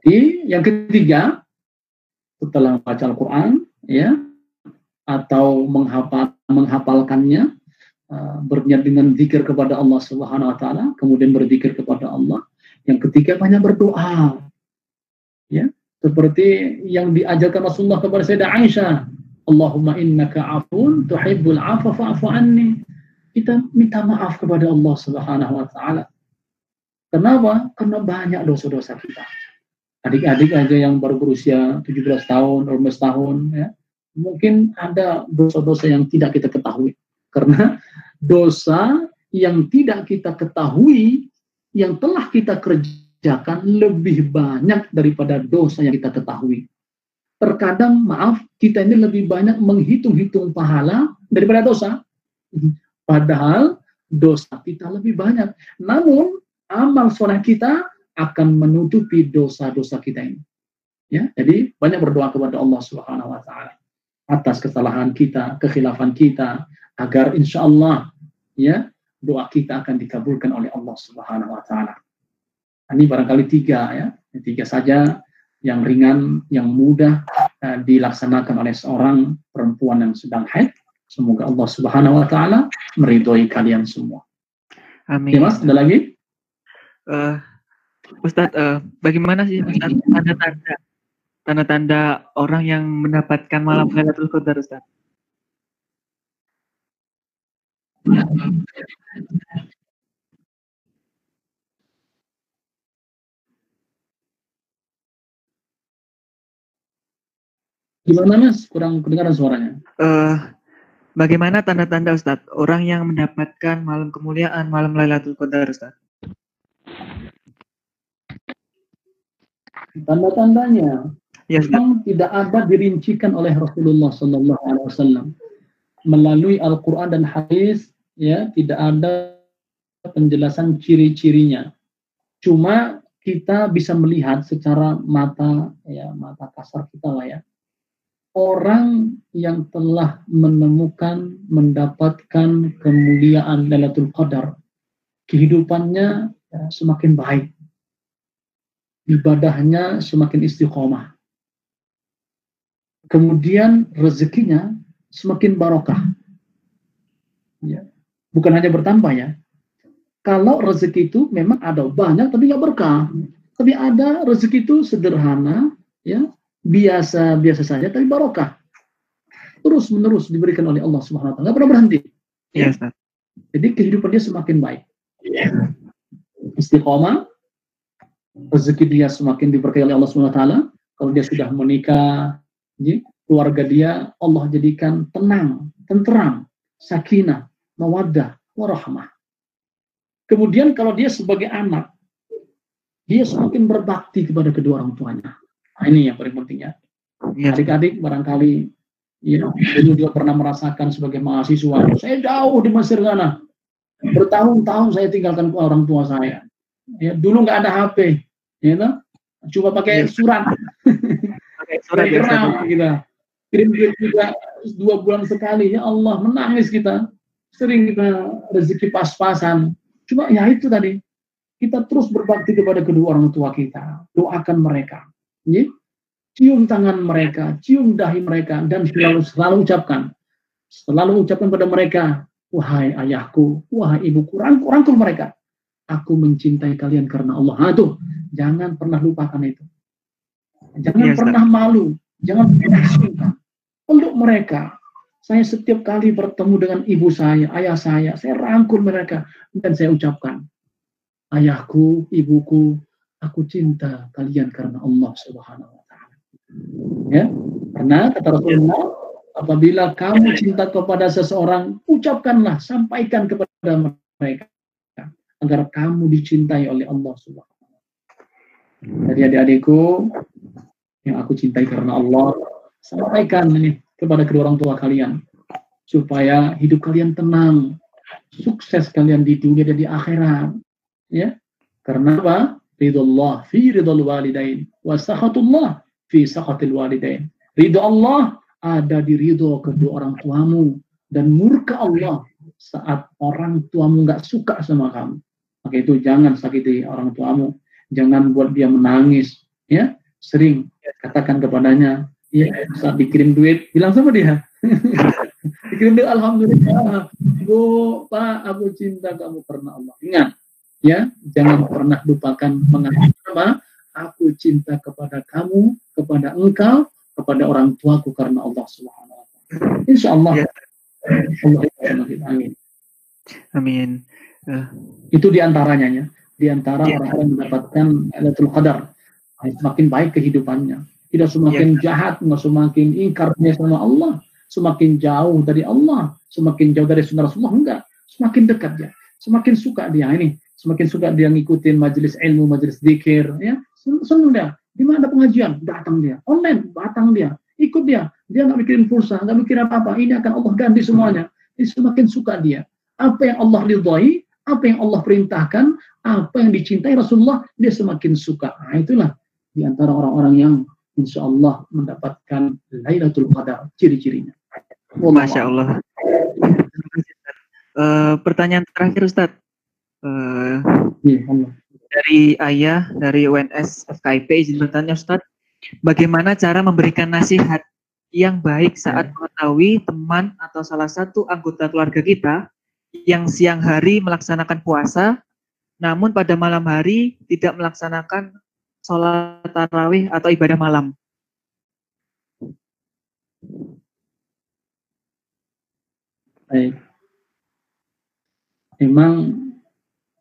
Jadi yang ketiga, setelah baca Al-Quran, ya, atau menghafal, menghafalkannya, uh, berniat dengan zikir kepada Allah Subhanahu Wa Taala, kemudian berzikir kepada Allah. Yang ketiga banyak berdoa, ya, seperti yang diajarkan Rasulullah kepada Sayyidah Aisyah. Allahumma innaka afun tuhibbul afa fa'fu anni kita minta maaf kepada Allah Subhanahu wa taala. Kenapa? Karena banyak dosa-dosa kita. Adik-adik aja yang baru berusia 17 tahun, 12 tahun ya. Mungkin ada dosa-dosa yang tidak kita ketahui. Karena dosa yang tidak kita ketahui yang telah kita kerjakan lebih banyak daripada dosa yang kita ketahui. Terkadang maaf, kita ini lebih banyak menghitung-hitung pahala daripada dosa. Padahal dosa kita lebih banyak. Namun amal soleh kita akan menutupi dosa-dosa kita ini. Ya, jadi banyak berdoa kepada Allah Subhanahu wa taala atas kesalahan kita, kekhilafan kita agar insya Allah ya doa kita akan dikabulkan oleh Allah Subhanahu wa taala. Ini barangkali tiga ya, tiga saja yang ringan, yang mudah uh, dilaksanakan oleh seorang perempuan yang sedang haid Semoga Allah Subhanahu wa taala meridhoi kalian semua. Amin. Ya, Mas, ada lagi? Uh, Ustadz, uh, bagaimana sih Ustadz tanda-tanda tanda-tanda orang yang mendapatkan malam Lailatul Qadar Ustadz? Gimana Mas? Kurang kedengaran suaranya. Uh, Bagaimana tanda-tanda Ustadz orang yang mendapatkan malam kemuliaan malam Lailatul Qadar Ustadz? Tanda-tandanya ya, memang tidak ada dirincikan oleh Rasulullah Sallallahu Alaihi Wasallam melalui Al-Quran dan Hadis ya tidak ada penjelasan ciri-cirinya. Cuma kita bisa melihat secara mata ya mata kasar kita lah ya orang yang telah menemukan mendapatkan kemuliaan Lailatul Qadar kehidupannya ya, semakin baik ibadahnya semakin istiqomah. Kemudian rezekinya semakin barokah. Ya. Bukan hanya bertambah ya. Kalau rezeki itu memang ada banyak tapi nggak berkah. Tapi ada rezeki itu sederhana ya biasa-biasa saja tapi barokah. Terus menerus diberikan oleh Allah Subhanahu wa taala, nggak pernah berhenti. Ya, Jadi kehidupan dia semakin baik. Ya. Istiqomah, rezeki dia semakin diberkahi oleh Allah Subhanahu wa taala. Kalau dia sudah menikah, ya, keluarga dia Allah jadikan tenang, tenteram, sakinah, mawaddah, warahmah. Kemudian kalau dia sebagai anak, dia semakin berbakti kepada kedua orang tuanya. Nah, ini yang paling penting ya. Iya. Adik-adik barangkali ya, dulu juga pernah merasakan sebagai mahasiswa, saya jauh di Mesir sana. Bertahun-tahun saya tinggalkan orang tua saya. Ya, dulu nggak ada HP, ya, cuma pakai iya. surat. Pakai surat ya, kita. Kirim juga dua bulan sekali. Ya Allah, menangis kita. Sering kita rezeki pas-pasan. Cuma ya itu tadi. Kita terus berbakti kepada kedua orang tua kita. Doakan mereka ya, cium tangan mereka, cium dahi mereka, dan selalu selalu ucapkan, selalu ucapkan pada mereka, wahai ayahku, wahai ibuku, rangkul, rangkul mereka. Aku mencintai kalian karena Allah. Nah, tuh, jangan pernah lupakan itu. Jangan ya, pernah malu, jangan pernah sungkan. Untuk mereka, saya setiap kali bertemu dengan ibu saya, ayah saya, saya rangkul mereka dan saya ucapkan, ayahku, ibuku, aku cinta kalian karena Allah Subhanahu wa taala. Ya, karena kata Rasulullah, apabila kamu cinta kepada seseorang, ucapkanlah, sampaikan kepada mereka agar kamu dicintai oleh Allah Subhanahu wa taala. Jadi adik-adikku yang aku cintai karena Allah, sampaikan ini kepada kedua orang tua kalian supaya hidup kalian tenang, sukses kalian di dunia dan di akhirat. Ya. Karena apa? Allah fi ridul walidain wa sakhatullah fi sakhatil walidain. Ridho Allah ada di ridho kedua orang tuamu dan murka Allah saat orang tuamu nggak suka sama kamu. Maka itu jangan sakiti orang tuamu, jangan buat dia menangis, ya. Sering katakan kepadanya, ya saat dikirim duit, bilang sama dia, Dikirim Alhamdulillah. Bu, Pak, aku cinta kamu karena Allah. Ingat, ya, jangan pernah lupakan mengatakan Aku cinta kepada kamu, kepada engkau, kepada orang tuaku karena Allah Subhanahu wa taala. Insya Allah. Ya. Allah amin. Amin. Uh. Itu di antaranya ya. Di antara ya. orang-orang yang mendapatkan Lailatul Qadar. Semakin baik kehidupannya. Tidak semakin ya. jahat, nggak semakin ingkarnya sama Allah semakin jauh dari Allah, semakin jauh dari sunnah Rasulullah, enggak. Semakin dekat dia, semakin suka dia ini, semakin suka dia ngikutin majelis ilmu, majelis zikir, ya. Senang dia. Di mana ada pengajian, datang dia. Online, datang dia. Ikut dia. Dia nggak mikirin pulsa, nggak mikirin apa-apa. Ini akan Allah ganti semuanya. Ini semakin suka dia. Apa yang Allah ridhoi, apa yang Allah perintahkan, apa yang dicintai Rasulullah, dia semakin suka. Nah, itulah di antara orang-orang yang insya Allah mendapatkan Lailatul Qadar ciri-cirinya. Oh, Masya Allah. Uh, pertanyaan terakhir Ustadz. Uh, ya, dari ayah dari UNS FKIP izin bertanya Ustadz, bagaimana cara memberikan nasihat yang baik saat ya. mengetahui teman atau salah satu anggota keluarga kita yang siang hari melaksanakan puasa, namun pada malam hari tidak melaksanakan sholat tarawih atau ibadah malam. Baik. Memang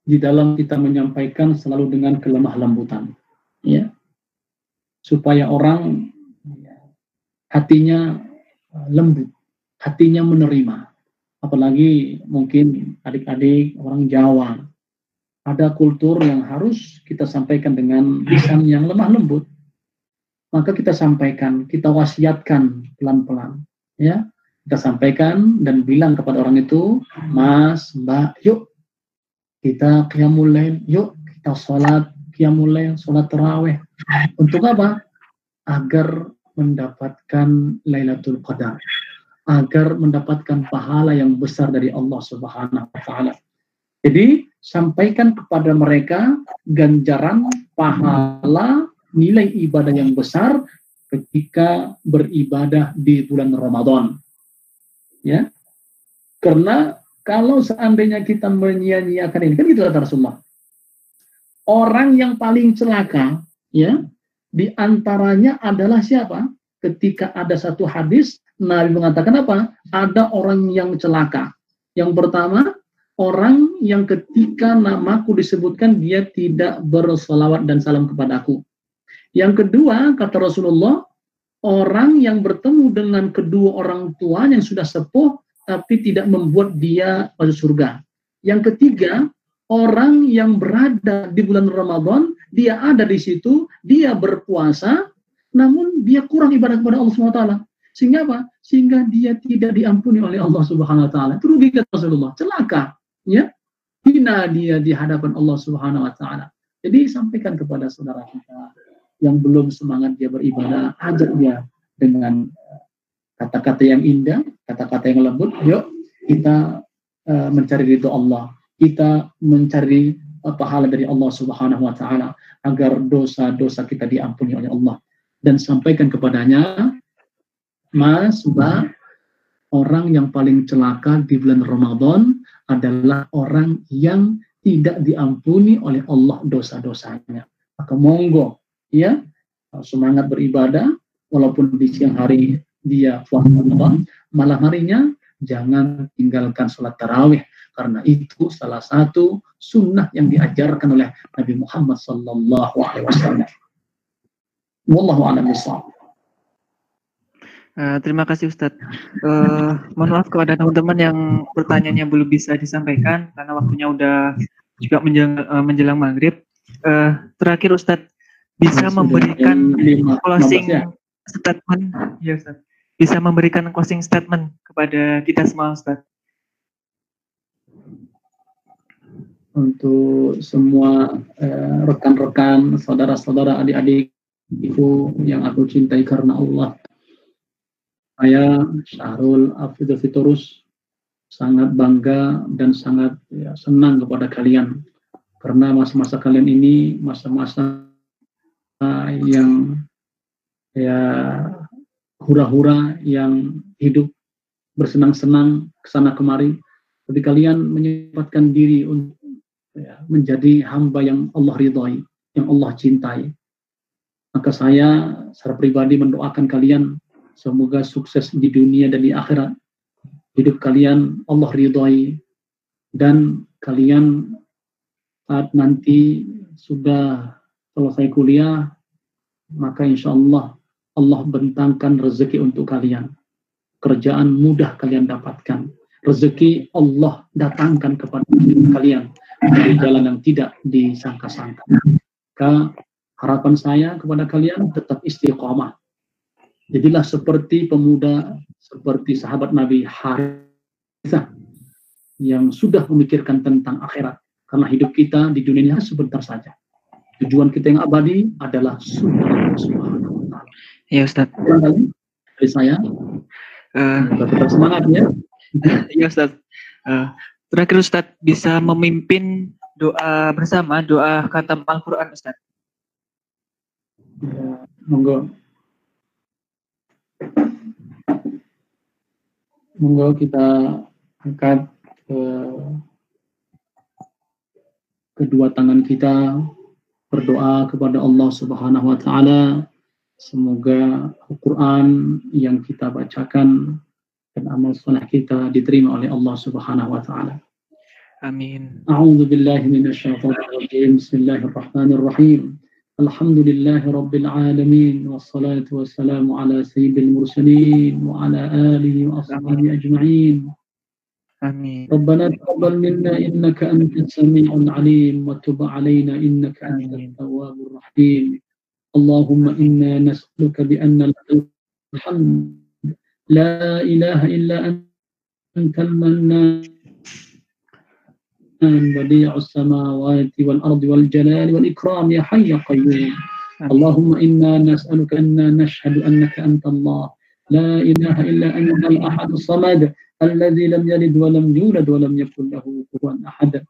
di dalam kita menyampaikan selalu dengan kelemah lembutan, ya, supaya orang ya, hatinya uh, lembut, hatinya menerima. Apalagi mungkin adik-adik orang Jawa, ada kultur yang harus kita sampaikan dengan lisan yang lemah lembut. Maka kita sampaikan, kita wasiatkan pelan-pelan, ya. Kita sampaikan dan bilang kepada orang itu, Mas, Mbak, yuk kita qiyamul yuk kita sholat qiyamul sholat terawih. Untuk apa? Agar mendapatkan Lailatul Qadar. Agar mendapatkan pahala yang besar dari Allah Subhanahu wa taala. Jadi, sampaikan kepada mereka ganjaran pahala nilai ibadah yang besar ketika beribadah di bulan Ramadan ya karena kalau seandainya kita menyia-nyiakan ini kan gitu kata Rasulullah orang yang paling celaka ya di antaranya adalah siapa? Ketika ada satu hadis Nabi mengatakan apa? Ada orang yang celaka. Yang pertama orang yang ketika namaku disebutkan dia tidak bersolawat dan salam kepadaku. Yang kedua kata Rasulullah orang yang bertemu dengan kedua orang tua yang sudah sepuh tapi tidak membuat dia masuk surga. Yang ketiga, orang yang berada di bulan Ramadan, dia ada di situ, dia berpuasa, namun dia kurang ibadah kepada Allah SWT. Sehingga apa? Sehingga dia tidak diampuni oleh Allah Subhanahu wa taala. Itu Rasulullah, celaka, ya. Hina dia di hadapan Allah Subhanahu wa taala. Jadi sampaikan kepada saudara kita yang belum semangat dia beribadah, ajak dia dengan kata-kata yang indah, kata-kata yang lembut, yuk kita uh, mencari ridho Allah, kita mencari uh, pahala dari Allah Subhanahu wa taala agar dosa-dosa kita diampuni oleh Allah dan sampaikan kepadanya Mas, Mbak, orang yang paling celaka di bulan Ramadan adalah orang yang tidak diampuni oleh Allah dosa-dosanya. Maka monggo ya semangat beribadah walaupun di siang hari dia puasa Ramadan malam harinya jangan tinggalkan sholat tarawih karena itu salah satu sunnah yang diajarkan oleh Nabi Muhammad sallallahu alaihi wasallam. Wallahu a'lam Uh, terima kasih Ustadz. Uh, mohon maaf kepada teman-teman yang pertanyaannya belum bisa disampaikan karena waktunya udah juga menjelang, uh, menjelang maghrib. Uh, terakhir Ustadz bisa memberikan closing ya? statement, ya Ustadz. Bisa memberikan closing statement kepada kita semua Ustadz. Untuk semua rekan-rekan, saudara-saudara, adik-adik, ibu yang aku cintai karena Allah saya Syahrul Afidul Fiturus sangat bangga dan sangat ya, senang kepada kalian karena masa-masa kalian ini masa-masa yang ya hura-hura yang hidup bersenang-senang ke sana kemari tapi kalian menyempatkan diri untuk ya, menjadi hamba yang Allah ridhoi yang Allah cintai maka saya secara pribadi mendoakan kalian Semoga sukses di dunia dan di akhirat. Hidup kalian Allah ridhoi dan kalian saat nanti sudah selesai kuliah maka insya Allah Allah bentangkan rezeki untuk kalian. Kerjaan mudah kalian dapatkan. Rezeki Allah datangkan kepada kalian dari jalan yang tidak disangka-sangka. Maka harapan saya kepada kalian tetap istiqomah Jadilah seperti pemuda, seperti sahabat Nabi Harithah yang sudah memikirkan tentang akhirat. Karena hidup kita di dunia ini sebentar saja. Tujuan kita yang abadi adalah surga. Ya Ustaz. Dari saya. Uh, tetap semangat ya. Ya Ustaz. Uh, terakhir Ustaz bisa memimpin doa bersama, doa kata Al-Qur'an Ustaz. Ya, monggo. Monggo kita angkat ke kedua tangan kita berdoa kepada Allah Subhanahu wa taala semoga Al-Qur'an yang kita bacakan dan amal soleh kita diterima oleh Allah Subhanahu wa taala. Amin. A'udzu billahi minasyaitonir rajim. Bismillahirrahmanirrahim. الحمد لله رب العالمين والصلاة والسلام على سيد المرسلين وعلى آله وأصحابه أجمعين آمين ربنا تقبل منا إنك أنت السميع العليم وتب علينا إنك أنت التواب الرحيم اللهم إنا نسألك بأن الحمد لا إله إلا أنت المنان بديع السماوات والأرض والجلال والإكرام يا حي يا قيوم اللهم إنا نسألك أن نشهد أنك أنت الله لا إله إلا أنت الأحد الصمد الذي لم يلد ولم يولد ولم يكن له كفوا أحد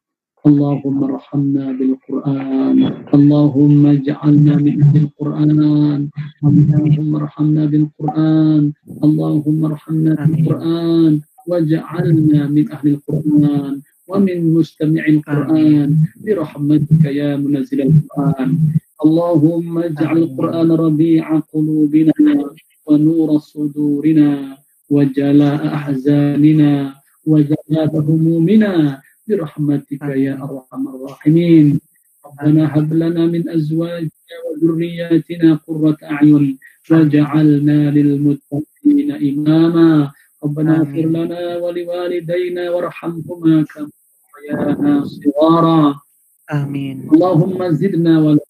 اللهم ارحمنا بالقرآن اللهم اجعلنا من أهل القرآن اللهم ارحمنا بالقرآن اللهم ارحمنا بالقرآن واجعلنا من أهل القرآن ومن مستمع القرآن برحمتك يا منزل القرآن اللهم اجعل القرآن ربيع قلوبنا ونور صدورنا وجلاء أحزاننا وجلاء همومنا برحمتك يا أرحم الراحمين. ربنا هب لنا من أزواجنا وذرياتنا قرة أعين وجعلنا للمتقين إماما. ربنا اغفر لنا ولوالدينا وارحمهما كما ربيانا صغارا. آمين. اللهم زدنا ولا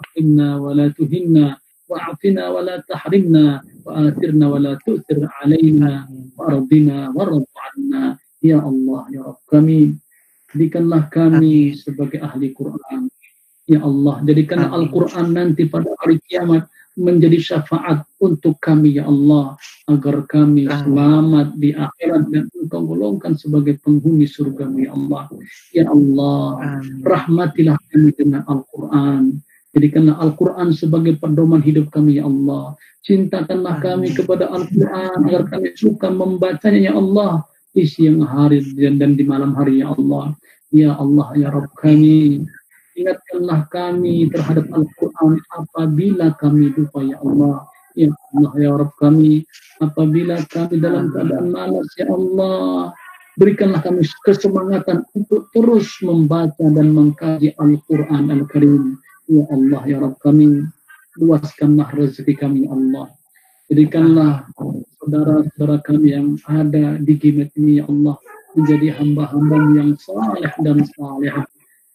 تحرمنا ولا تهنا وأعطنا ولا تحرمنا وآثرنا ولا تؤثر علينا وأرضنا وارض عنا. Ya Allah, Ya Rabb kami, jadikanlah kami sebagai ahli Quran. Ya Allah, jadikanlah Al-Quran nanti pada hari kiamat menjadi syafaat untuk kami ya Allah agar kami selamat di akhirat dan engkau golongkan sebagai penghuni surga ya Allah. Ya Allah rahmatilah kami dengan Al-Quran. Jadikanlah Al-Quran sebagai pedoman hidup kami ya Allah. Cintakanlah kami kepada Al-Quran agar kami suka membacanya ya Allah di siang hari dan di malam hari ya Allah ya Allah ya Rabb kami Ingatkanlah kami terhadap Al-Quran apabila kami lupa ya Allah. Ya Allah ya Rabb kami apabila kami dalam keadaan malas ya Allah Berikanlah kami kesemangatan untuk terus membaca dan mengkaji Al-Quran Al-Karim. Ya Allah, ya Rabb kami, luaskanlah rezeki kami ya Allah. Jadikanlah saudara-saudara kami yang ada di Gimet ini ya Allah menjadi hamba-hamba yang saleh dan saleh.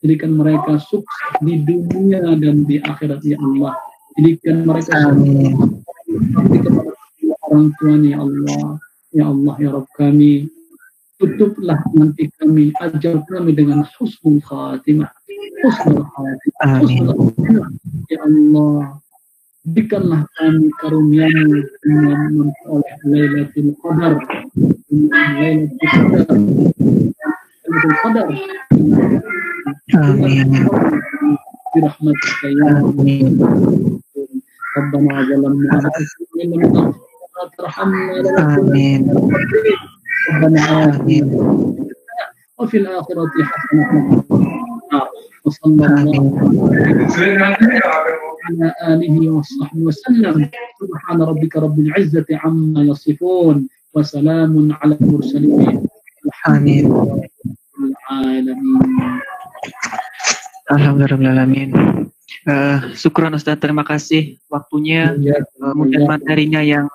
Jadikan mereka sukses di dunia dan di akhirat ya Allah. Jadikan mereka orang tuanya ya Allah. Ya Allah ya Rabb kami tutuplah nanti kami, ajar kami dengan husnul khatimah. Husnul khatimah. Husnul khatimah. Ya Allah, berikanlah kami karuniamu dengan memperoleh Lailatul Qadar. Lailatul Qadar. Lailatul Qadar. Amin. برحمتك يا ربنا ظلمنا انفسنا ترحمنا آمين ربنا آمين وفي الآخرة حسنة وصلى الله على آله وصحبه وسلم سبحان ربك رب العزة عما يصفون وسلام على المرسلين آمين العالمين Alhamdulillahirrahmanirrahim. Uh, syukuran Ustaz, terima kasih waktunya, uh, kemudian materinya yang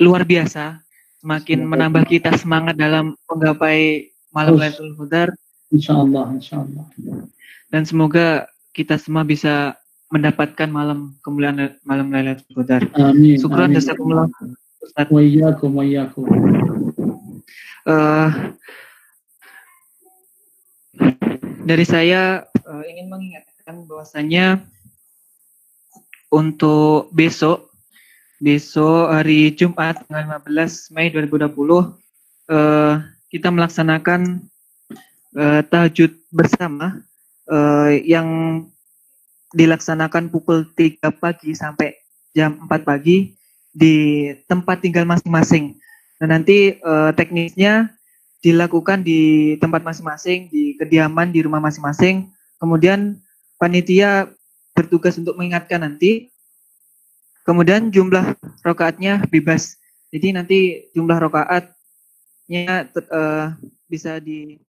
luar biasa semakin menambah kita semangat dalam menggapai malam Lailatul Qadar. Insya Allah, insya Allah. Dan semoga kita semua bisa mendapatkan malam kemuliaan malam Lailatul Qadar. Amin. Syukran jazakumullah Ustaz. Wa iyyakum wa iyyakum. Uh, dari saya uh, ingin mengingatkan bahwasanya untuk besok besok hari Jumat tanggal 15 Mei 2020 uh, kita melaksanakan uh, tahajud bersama uh, yang dilaksanakan pukul 3 pagi sampai jam 4 pagi di tempat tinggal masing-masing. Nah, nanti uh, teknisnya dilakukan di tempat masing-masing, di kediaman, di rumah masing-masing. Kemudian panitia bertugas untuk mengingatkan nanti Kemudian jumlah rokaatnya bebas. Jadi nanti jumlah rokaatnya uh, bisa di